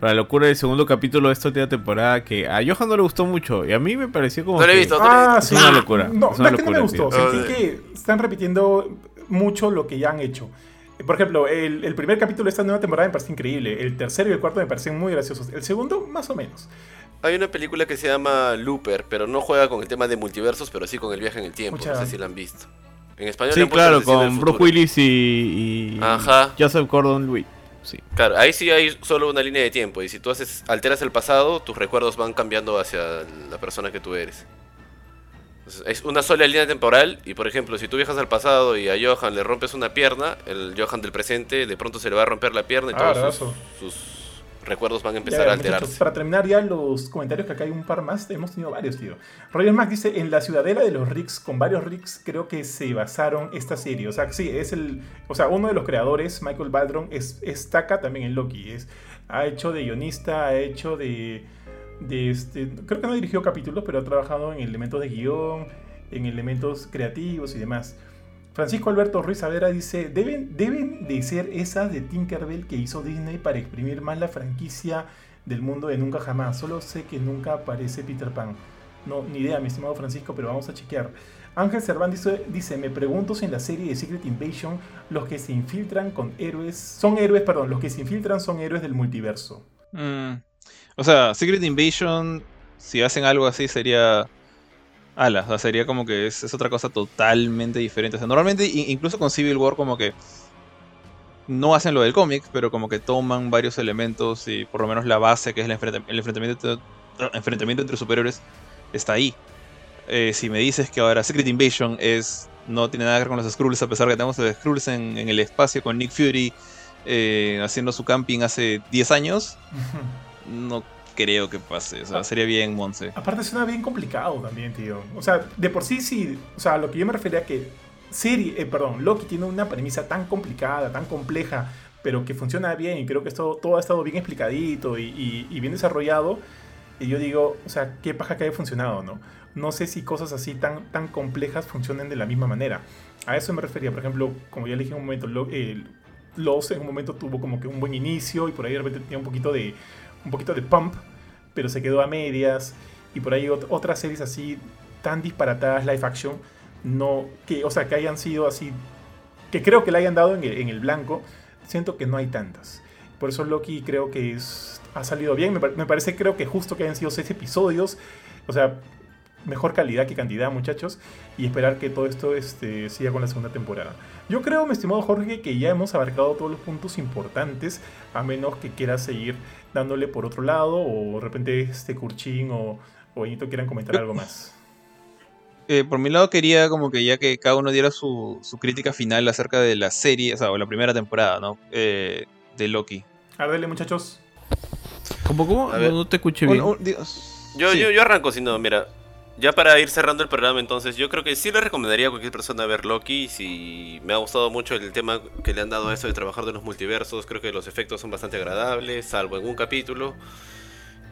La locura del segundo capítulo de esta última temporada que a Johan no le gustó mucho y a mí me pareció como No lo he que- visto. ah, Es sí. una locura, No, es no una es que no me locura, gustó. tío. Sentí que están repitiendo mucho lo que ya han hecho. Por ejemplo, el, el primer capítulo de esta nueva temporada me parece increíble. El tercero y el cuarto me parecen muy graciosos. El segundo, más o menos. Hay una película que se llama Looper, pero no juega con el tema de multiversos, pero sí con el viaje en el tiempo. Mucha- No sé si la han visto. En español Sí, claro, con Bruce. Willis y, y Ajá. Joseph Gordon-Levitt. Sí. Claro, ahí sí hay solo una línea de tiempo y si tú haces alteras el pasado, tus recuerdos van cambiando hacia la persona que tú eres. Entonces, es una sola línea temporal y por ejemplo, si tú viajas al pasado y a Johan le rompes una pierna, el Johan del presente de pronto se le va a romper la pierna y Ah, todos sus, sus recuerdos van a Ya, empezar a muchachos, alterarse. para terminar ya los comentarios, que acá hay un par más, hemos tenido varios, tío. Roger Mac dice, en la ciudadela de los Ricks, con varios Ricks, creo que se basaron esta serie. O sea, sí, es el... O sea, uno de los creadores, Michael Baldron, es, estaca también en Loki. Es, ha hecho de guionista, ha hecho de... de este, creo que no dirigió capítulos, pero ha trabajado en elementos de guion, en elementos creativos y demás. Francisco Alberto Ruiz Savera dice, deben, deben de ser esas de Tinkerbell que hizo Disney para exprimir más la franquicia del mundo de Nunca Jamás. Solo sé que nunca aparece Peter Pan. No, ni idea, mi estimado Francisco, pero vamos a chequear. Ángel Cervantes dice, dice, me pregunto si en la serie de Secret Invasion los que se infiltran con héroes, son héroes, perdón, los que se infiltran son héroes del multiverso. Mm, O sea, Secret Invasion, si hacen algo así, sería. Ala, o sea, sería como que es, es otra cosa totalmente diferente. O sea, normalmente, incluso con Civil War, como que. No hacen lo del cómic, pero como que toman varios elementos y por lo menos la base, que es el, enfrenta- el enfrentamiento, enfrentamiento entre superhéroes, está ahí. Eh, si me dices que ahora Secret Invasion es no tiene nada que ver con los Skrulls, a pesar que tenemos los Skrulls en, en el espacio con Nick Fury eh, haciendo su camping hace 10 años, no creo que pase. O sea, sería bien Monse. Aparte suena bien complicado también, tío. O sea, de por sí sí, o sea, lo que yo me refería a que serie, eh, perdón, Loki tiene una premisa tan complicada, tan compleja, pero que funciona bien y creo que esto, todo ha estado bien explicadito y, y- y bien desarrollado. Y yo digo, o sea, qué paja que haya funcionado, ¿no? No sé si cosas así tan, tan complejas funcionen de la misma manera. A eso me refería, por ejemplo, como ya le dije en un momento, Lost en un momento tuvo como que un buen inicio y por ahí de repente tenía un poquito de, un poquito de pump, pero se quedó a medias. Y por ahí ot- otras series así tan disparatadas live action, no, que, o sea, que hayan sido así, que creo que le hayan dado en el, blanco, siento que no hay tantas. Por eso Loki creo que es, ha salido bien. Me, me parece, creo que justo que hayan sido seis episodios. O sea, mejor calidad que cantidad, muchachos. Y esperar que todo esto este, siga con la segunda temporada. Yo creo, mi estimado Jorge, que ya hemos abarcado todos los puntos importantes. A menos que quieras seguir dándole por otro lado. O de repente este Kurchin o, o Benito quieran comentar algo más. Eh, por mi lado quería como que ya que cada uno diera su, su crítica final acerca de la serie, o sea, o la primera temporada, ¿no? Eh, de Loki. A ver, dale, muchachos. ¿Cómo, cómo? A ver. No, no te escuché bien. Dios, Yo, sí. yo, yo arranco, si no, mira. Ya para ir cerrando el programa, entonces, yo creo que sí le recomendaría a cualquier persona ver Loki. Si me ha gustado mucho el tema que le han dado a esto de trabajar de los multiversos, creo que los efectos son bastante agradables, salvo en un capítulo.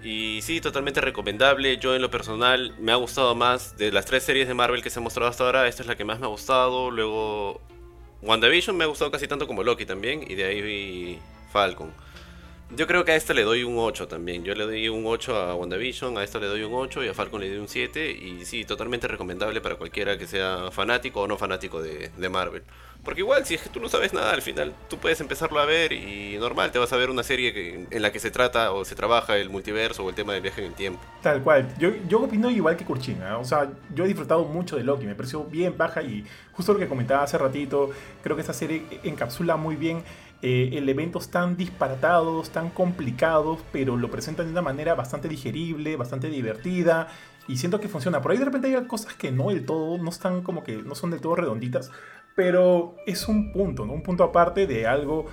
Y sí, totalmente recomendable. Yo, en lo personal, me ha gustado más de las tres series de Marvel que se han mostrado hasta ahora. Esta es la que más me ha gustado. Luego, WandaVision me ha gustado casi tanto como Loki también, y de ahí vi Falcon. Yo creo que a este le doy un 8 también. Yo le doy un 8 a WandaVision, a esto le doy un 8 y a Falcon le doy un 7. Y sí, totalmente recomendable para cualquiera que sea fanático o no fanático de, Marvel. Porque igual, si es que tú no sabes nada al final, tú puedes empezarlo a ver y normal, te vas a ver una serie en la que se trata o se trabaja el multiverso o el tema del viaje en el tiempo. Tal cual. Yo, yo opino igual que Kurchin. ¿eh? O sea, yo he disfrutado mucho de Loki. Me pareció bien baja y justo lo que comentaba hace ratito, creo que esta serie encapsula muy bien eh, elementos tan disparatados, tan complicados, pero lo presentan de una manera bastante digerible, bastante divertida. Y siento que funciona. Por ahí de repente hay cosas que no del todo, no están como que, no son del todo redonditas. Pero es un punto, ¿no? Un punto aparte de algo,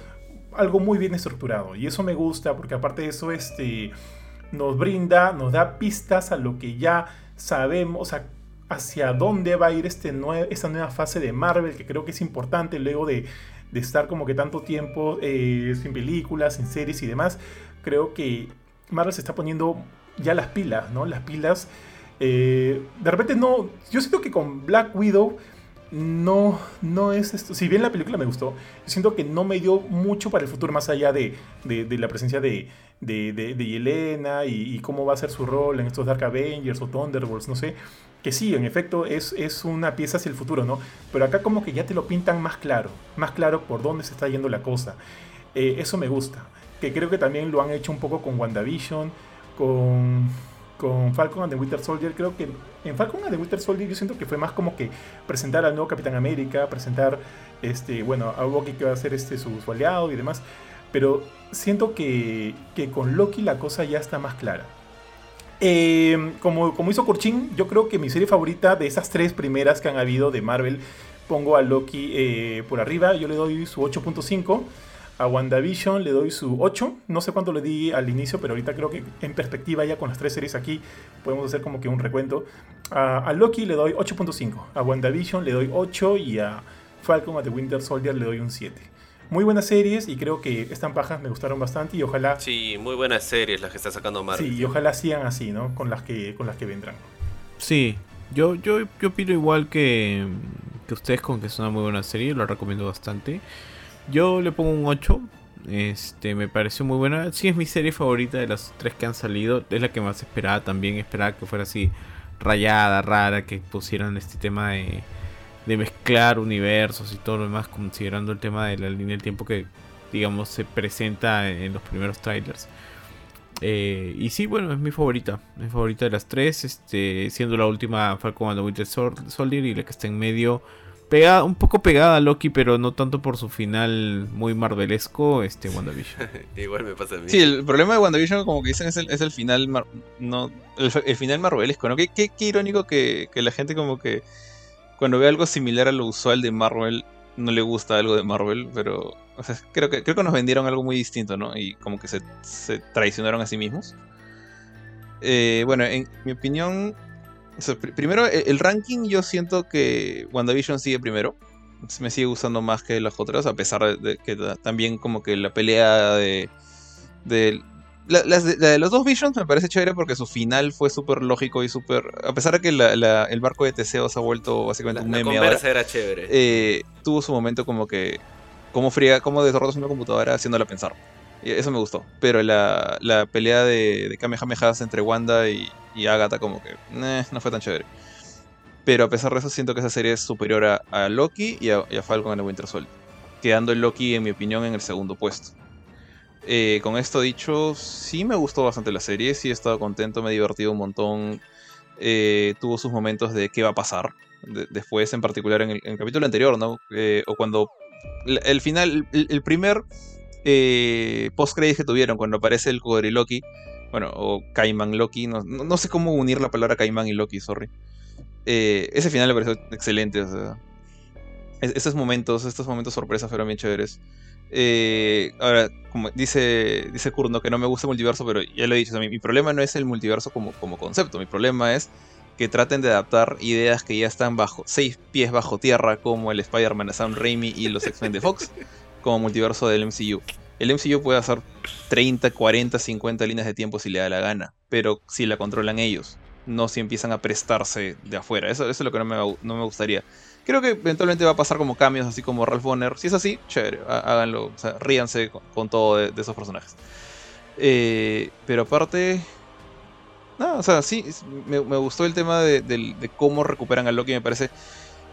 algo muy bien estructurado. Y eso me gusta porque aparte de eso, este, nos brinda, nos da pistas a lo que ya sabemos, a hacia dónde va a ir este esta nueva fase de Marvel, que creo que es importante luego de, de estar como que tanto tiempo eh, sin películas, sin series y demás, creo que Marvel se está poniendo ya las pilas, ¿no? Las pilas. Eh, de repente no. Yo siento que con Black Widow no, no es esto. Si bien la película me gustó, siento que no me dio mucho para el futuro más allá de, de, la presencia de, de, de Yelena y, y, cómo va a ser su rol en estos Dark Avengers o Thunderbolts, no sé que sí, en efecto es, es una pieza hacia el futuro, ¿no? Pero acá como que ya te lo pintan más claro, más claro por dónde se está yendo la cosa. Eh, eso me gusta, que creo que también lo han hecho un poco con WandaVision, con, con Falcon and the Winter Soldier. Creo que en Falcon and the Winter Soldier yo siento que fue más como que presentar al nuevo Capitán América, presentar, este, bueno, a Bucky que va a ser este, su, su aliado y demás. Pero siento que, que con Loki la cosa ya está más clara. Eh, como, como hizo Kurchin, yo creo que mi serie favorita de esas tres primeras que han habido de Marvel, pongo a Loki eh, por arriba, yo le doy su 8.5. A WandaVision le doy su 8. No sé cuánto le di al inicio, pero ahorita creo que en perspectiva ya con las tres series aquí podemos hacer como que un recuento. A, a Loki le doy 8.5. A WandaVision le doy 8 y a Falcon at the Winter Soldier le doy un 7 muy buenas series y creo que están pajas me gustaron bastante y ojalá sí muy buenas series las que está sacando Marvel. Sí y ojalá sigan así no con las que con las que vendrán. Sí yo yo yo pido igual que que ustedes con que es una muy buena serie lo recomiendo bastante. Yo le pongo un 8 este me pareció muy buena. Sí es mi serie favorita de las tres que han salido es la que más esperaba también esperaba que fuera así rayada rara que pusieran este tema de de mezclar universos y todo lo demás, considerando el tema de la línea del tiempo que, digamos, se presenta en los primeros trailers. Eh, y sí, bueno, es mi favorita. Mi favorita de las tres. Este, siendo la última Falcon and the Winter Soldier y la que está en medio. Pegada, un poco pegada a Loki, pero no tanto por su final muy marvelesco, este WandaVision. Igual me pasa a mí. Sí, el problema de WandaVision, como que dicen, es el, es el final no el, final marvelesco, ¿no? Qué, qué, qué irónico que, que, la gente como que cuando ve algo similar a lo usual de Marvel, no le gusta algo de Marvel, pero creo, que, creo que nos vendieron algo muy distinto, ¿no? Y como que se, traicionaron a sí mismos. Eh, bueno, en mi opinión, primero e, el, ranking yo siento que WandaVision sigue primero. Me sigue gustando más que las otras, a pesar de que también como que la pelea de, de la, de, los dos Visions me parece chévere porque su final fue súper lógico y súper. A pesar de que el barco de Teseo se ha vuelto básicamente un meme. La era chévere. Eh, tuvo su momento como que. Como fría, como derrotas una computadora haciéndola pensar. Y eso me gustó. Pero la, la pelea de, de Kamehamehas entre Wanda y, y Agatha, como que. no fue tan chévere. Pero a pesar de eso, siento que esa serie es superior a, Loki y a, y a Falcon en el Winter Soldier. Quedando el Loki, en mi opinión, en el segundo puesto. Eh, con esto dicho, sí me gustó bastante la serie, sí he estado contento, me he divertido un montón. Eh, tuvo sus momentos de qué va a pasar. después, en particular en el, capítulo anterior, ¿no? Eh, o cuando. El, final, el, primer post-credit que tuvieron, cuando aparece el Loki Bueno, o Caimán Loki, no, sé cómo unir la palabra Caimán y Loki, sorry. ese final me pareció excelente, o sea. esos momentos, estos momentos sorpresas fueron bien chéveres. Eh, ahora, como dice, dice Kurno que no me gusta el multiverso, pero ya lo he dicho, mi, problema no es el multiverso como, como concepto, mi problema es que traten de adaptar ideas que ya están bajo seis pies bajo tierra, como el Spider-Man de Sam Raimi y los X-Men de Fox, como multiverso del MCU. El MCU puede hacer 30, 40, 50 líneas de tiempo si le da la gana, pero si la controlan ellos. no si empiezan a prestarse de afuera. Eso, eso es lo que no me, no me gustaría. Creo que eventualmente va a pasar como cambios, así como Ralph Bonner. Si es así, chévere, háganlo. O sea, ríanse con, todo de, esos personajes. Eh, pero aparte. No, o sea, sí, me, gustó el tema de, cómo recuperan a Loki, me parece.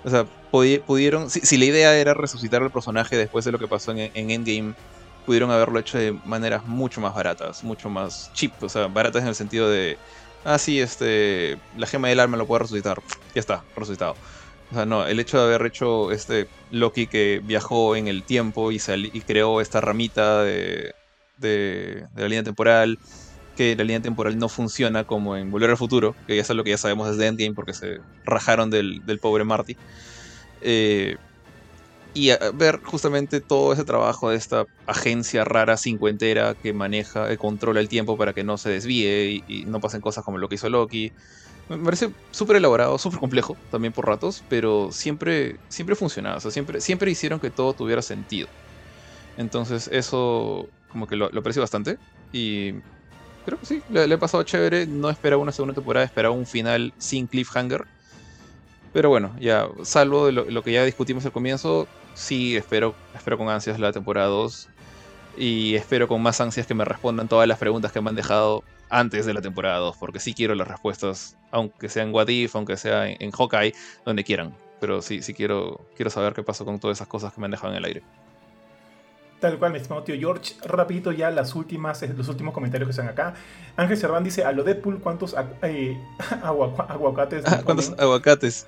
O sea, pudieron. Si, la idea era resucitar al personaje después de lo que pasó en, en Endgame, pudieron haberlo hecho de maneras mucho más baratas, mucho más cheap. O sea, baratas en el sentido de. Ah, sí, este. La gema del alma lo puede resucitar. Ya está, resucitado. O sea, no, el hecho de haber hecho este Loki que viajó en el tiempo y, y creó esta ramita de, de, la línea temporal, que la línea temporal no funciona como en Volver al Futuro, que ya es lo que ya sabemos desde Endgame porque se rajaron del, del pobre Marty. Eh, y ver justamente todo ese trabajo de esta agencia rara cincuentera que maneja, que controla el tiempo para que no se desvíe y, y no pasen cosas como lo que hizo Loki. Me parece súper elaborado, súper complejo también por ratos, pero siempre, siempre funcionaba. O sea, siempre, siempre hicieron que todo tuviera sentido. Entonces, eso como que lo, lo aprecio bastante. Y creo que sí, le, he pasado chévere. No esperaba una segunda temporada, esperaba un final sin cliffhanger. Pero bueno, ya, salvo de lo, que ya discutimos al comienzo, sí espero, espero con ansias la temporada 2. Y espero con más ansias que me respondan todas las preguntas que me han dejado antes de la temporada 2, porque sí quiero las respuestas, aunque sea en What If, aunque sea en, Hawkeye, donde quieran. Pero sí, sí quiero, quiero saber qué pasó con todas esas cosas que me han dejado en el aire. Tal cual, mi estimado tío George. Rapidito ya las últimas, eh, los últimos comentarios que están acá. Ángel Cerván dice, a lo Deadpool, ¿cuántos eh, aguacates? ¿Cuántos aguacates?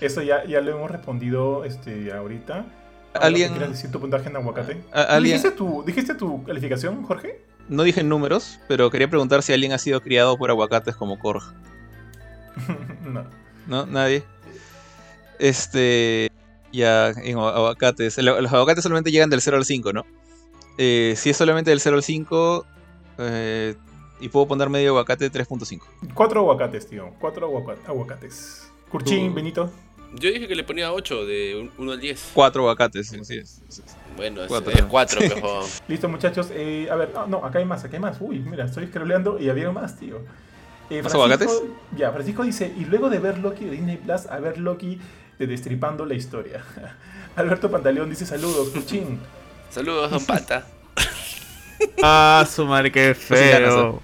Eso ya, ya lo hemos respondido este, ahorita. ¿Alguien... ¿Quieres decir tu puntaje en aguacate? ¿Dijiste, tu, ¿Dijiste tu calificación, Jorge? No dije números, pero quería preguntar si alguien ha sido criado por aguacates como Korg. no. ¿No? ¿Nadie? Este. Ya, en aguacates. Los aguacates solamente llegan del 0 al 5, ¿no? Eh, si es solamente del 0 al 5. Eh, y puedo poner medio aguacate 3.5. Cuatro aguacates, tío. Cuatro aguacates. Curchín, Benito. Yo dije que le ponía 8 de 1 al 10. Cuatro aguacates, sí, sí. Bueno, es 4 mejor. Listo, muchachos. Eh, a ver, no, acá hay más, acá hay más. Uy, mira, estoy scrolleando y había más, tío. Eh, aguacates? Ya, Francisco dice, y luego de ver Loki de Disney Plus, a ver Loki de Destripando la Historia. Alberto Pantaleón dice saludos, Cuchín. Saludos, don Pata. ah, su madre, qué feo.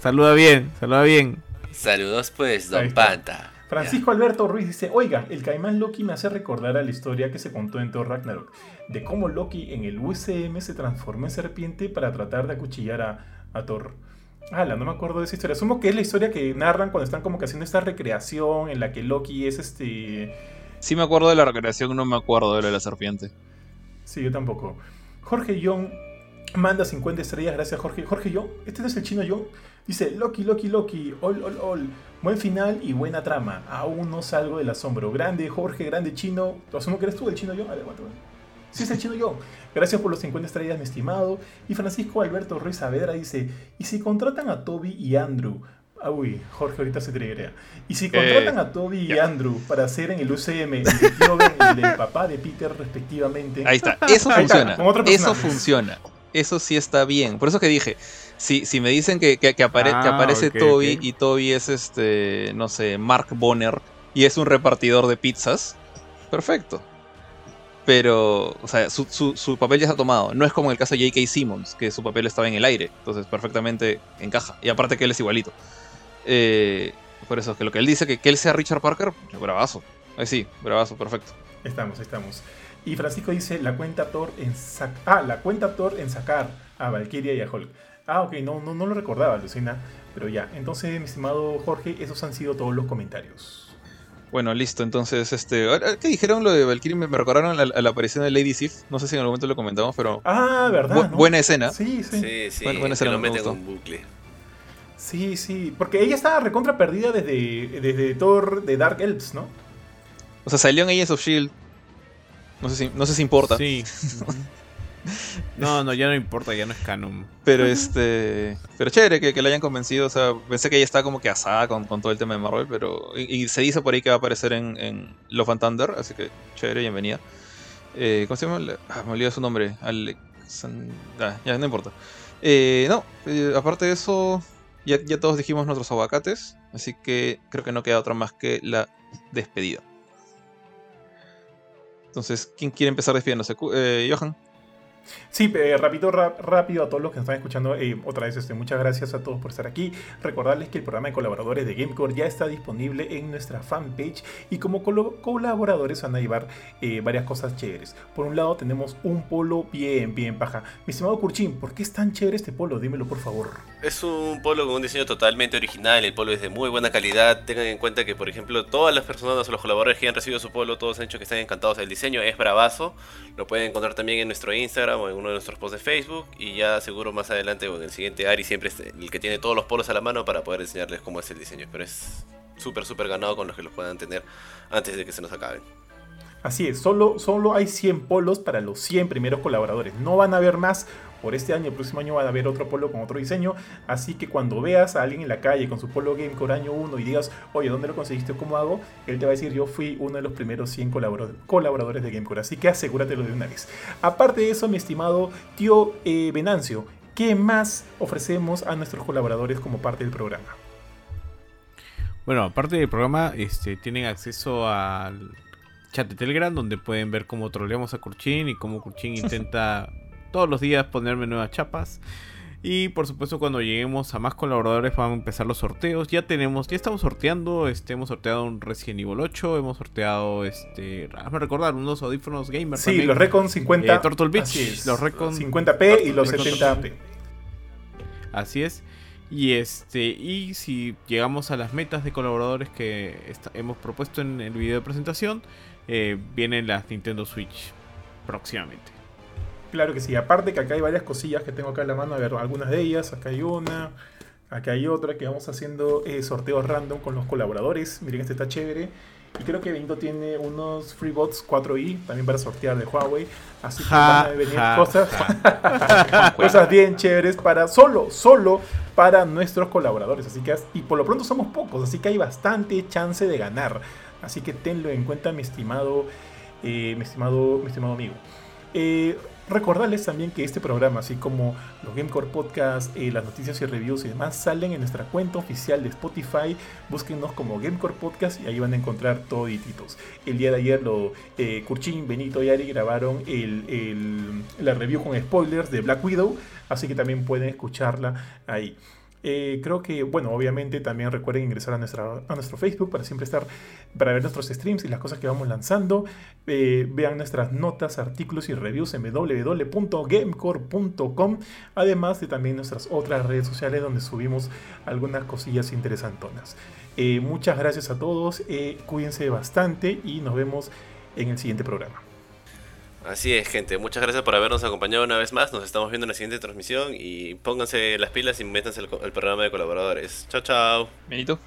Saluda bien, saluda bien. Saludos pues, don Panta. Francisco Alberto Ruiz dice, oiga, el caimán Loki me hace recordar a la historia que se contó en Thor Ragnarok, de cómo Loki en el UCM se transformó en serpiente para tratar de acuchillar a, Thor. Ala, no me acuerdo de esa historia. Asumo que es la historia que narran cuando están como que haciendo esta recreación en la que Loki es este... Sí me acuerdo de la recreación, no me acuerdo de la serpiente. Sí, yo tampoco. Jorge Young manda 50 estrellas, gracias Jorge. Jorge Young, este no es el chino Young. Dice, Loki, Loki, Loki, ol, ol, ol. Buen final y buena trama. Aún no salgo del asombro. Grande Jorge, grande chino. Asumo que eres tú el chino yo. A ver, Sí, es el chino yo. Gracias por los 50 estrellas, mi estimado. Y Francisco Alberto Ruiz Saavedra dice: ¿Y si contratan a Toby y Andrew? Ah, uy, Jorge ahorita se triguea. ¿Y si contratan a Toby y Andrew para hacer en el UCM el tío Ben y el papá de Peter respectivamente? Ahí está, eso funciona. eso funciona. Eso sí está bien. Por eso que dije, si, si me dicen que, que, ah, aparece Toby y Toby es este, no sé, Mark Bonner y es un repartidor de pizzas, perfecto. Pero, o sea, su, su, papel ya se ha tomado. No es como en el caso de J.K. Simmons, que su papel estaba en el aire. Entonces, perfectamente encaja. Y aparte que él es igualito. Eh, por eso, que lo que él dice, que, que él sea Richard Parker, bravazo. Ahí sí, bravazo, perfecto. Estamos, estamos. Y Francisco dice, la cuenta Thor en ah, la cuenta Thor en sacar a Valkyria y a Hulk. Ah, ok, no, no, no lo recordaba, Lucina. Pero ya, entonces, mi estimado Jorge, esos han sido todos los comentarios. Bueno, listo. Entonces, este, ¿qué dijeron lo de Valkyrie? Me, recordaron a la, aparición de Lady Sif. No sé si en algún momento lo comentamos, pero. Ah, verdad. Buena escena. Sí, sí. Sí, sí. Buena, escena. Lo meten con bucle. Sí, sí. Porque ella estaba recontra perdida desde, desde Thor de Dark Elves, ¿no? O sea, salió en Agents of Shield. No sé si, no sé si importa. Sí. No, no, ya no importa, ya no es canon. Pero este. Pero chévere que, que la hayan convencido. O sea, pensé que ella está como que asada con, todo el tema de Marvel. Pero. Y, se dice por ahí que va a aparecer en, en Love and Thunder. Así que chévere, bienvenida. Eh, ¿Cómo se llama? Ah, me olvidé su nombre. Alex. Ya, no importa. Eh, no, eh, aparte de eso. ya, todos dijimos nuestros aguacates, así que creo que no queda otra más que la despedida. Entonces, ¿quién quiere empezar despidiéndose? Eh, Johan. Sí, eh, rápido, rápido a todos los que nos están escuchando. eh, otra vez, este, muchas gracias a todos por estar aquí. Recordarles que el programa de colaboradores de Gamecore ya está disponible en nuestra fanpage y como colaboradores van a llevar eh, varias cosas chéveres. Por un lado tenemos un polo bien, bien paja. Mi estimado Kurchin, ¿por qué es tan chévere este polo? Dímelo por favor. Es un polo con un diseño totalmente original, el polo es de muy buena calidad. Tengan en cuenta que, por ejemplo, todas las personas o los colaboradores que han recibido su polo, todos han dicho que están encantados. El diseño es bravazo. Lo pueden encontrar también en nuestro Instagram en uno de nuestros posts de Facebook. Y ya seguro más adelante o en el siguiente Ari siempre es el que tiene todos los polos a la mano para poder enseñarles cómo es el diseño. Pero es súper, súper ganado con los que los puedan tener antes de que se nos acaben. Así es, solo, solo hay 100 polos para los 100 primeros colaboradores. No van a haber más por este año. El próximo año van a haber otro polo con otro diseño. Así que cuando veas a alguien en la calle con su polo Gamecore año 1 y digas, oye, ¿dónde lo conseguiste? ¿Cómo hago? Él te va a decir, yo fui uno de los primeros 100 colabora- colaboradores de Gamecore. Así que asegúratelo de una vez. Aparte de eso, mi estimado tío eh, Venancio, ¿qué más ofrecemos a nuestros colaboradores como parte del programa? Bueno, aparte del programa, este, tienen acceso al chat de Telegram donde pueden ver cómo troleamos a Kurchin y cómo Kurchin intenta todos los días ponerme nuevas chapas. Y por supuesto cuando lleguemos a más colaboradores van a empezar los sorteos. Ya tenemos, ya estamos sorteando, este, hemos sorteado un Resident Evil 8, hemos sorteado, este, hazme recordar, unos audífonos gamer. Sí, también. los Recon 50. Eh, Turtle Beach, es, los Recon 50p y los Recon 70p. Así es. Y este y si llegamos a las metas de colaboradores que hemos propuesto en el video de presentación, eh, vienen las Nintendo Switch próximamente. Claro que sí, aparte que acá hay varias cosillas que tengo acá en la mano, a ver, algunas de ellas, acá hay una, acá hay otra que vamos haciendo eh, sorteos random con los colaboradores, miren este está chévere, y creo que Benito tiene unos FreeBots 4i también para sortear de Huawei, así que van a venir ja, cosas, cosas bien chéveres para, solo, solo para nuestros colaboradores, así que, y por lo pronto somos pocos, así que hay bastante chance de ganar, así que tenlo en cuenta mi estimado, eh, mi estimado, mi estimado amigo. Eh, recordarles también que este programa, así como los Gamecore Podcast, eh, las noticias y reviews y demás, salen en nuestra cuenta oficial de Spotify. Búsquenos como Gamecore Podcast y ahí van a encontrar todititos. El día de ayer, lo, eh, Kurchin, Benito y Ari grabaron la review con spoilers de Black Widow, así que también pueden escucharla ahí. Eh, creo que, bueno, obviamente también recuerden ingresar a, nuestra, a nuestro Facebook para siempre estar, para ver nuestros streams y las cosas que vamos lanzando. Eh, vean nuestras notas, artículos y reviews en www.gamecore.com. Además de también nuestras otras redes sociales donde subimos algunas cosillas interesantonas. Eh, muchas gracias a todos, cuídense bastante y nos vemos en el siguiente programa. Así es, gente. Muchas gracias por habernos acompañado una vez más. Nos estamos viendo en la siguiente transmisión y pónganse las pilas y métanse al, al programa de colaboradores. Chao, chao. Benito.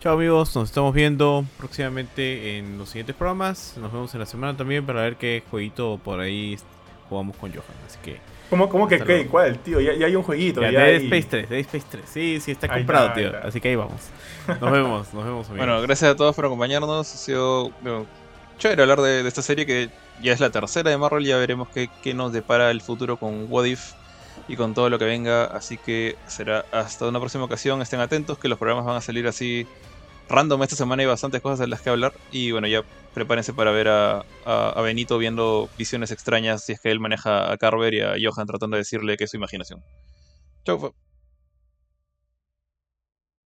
Chao amigos, nos estamos viendo próximamente en los siguientes programas. Nos vemos en la semana también para ver qué jueguito por ahí jugamos con Johan. Así que ¿Cómo, cómo que qué? ¿Cuál, tío? Ya, ya hay un jueguito. Ya, ya Dead hay- Space 3, Dead Space 3. Sí, sí, está comprado, está, tío. está. Así que ahí vamos. Nos vemos, nos vemos, amigos. Bueno, gracias a todos por acompañarnos. Ha sido bueno, chévere hablar de, de esta serie que ya es la tercera de Marvel. Ya veremos qué, qué nos depara el futuro con What If y con todo lo que venga. Así que será hasta una próxima ocasión. Estén atentos que los programas van a salir así random. Esta semana hay bastantes cosas de las que hablar. Y bueno, ya prepárense para ver a, a- a Benito viendo visiones extrañas si es que él maneja a Carver y a Johan tratando de decirle que es su imaginación. Chau.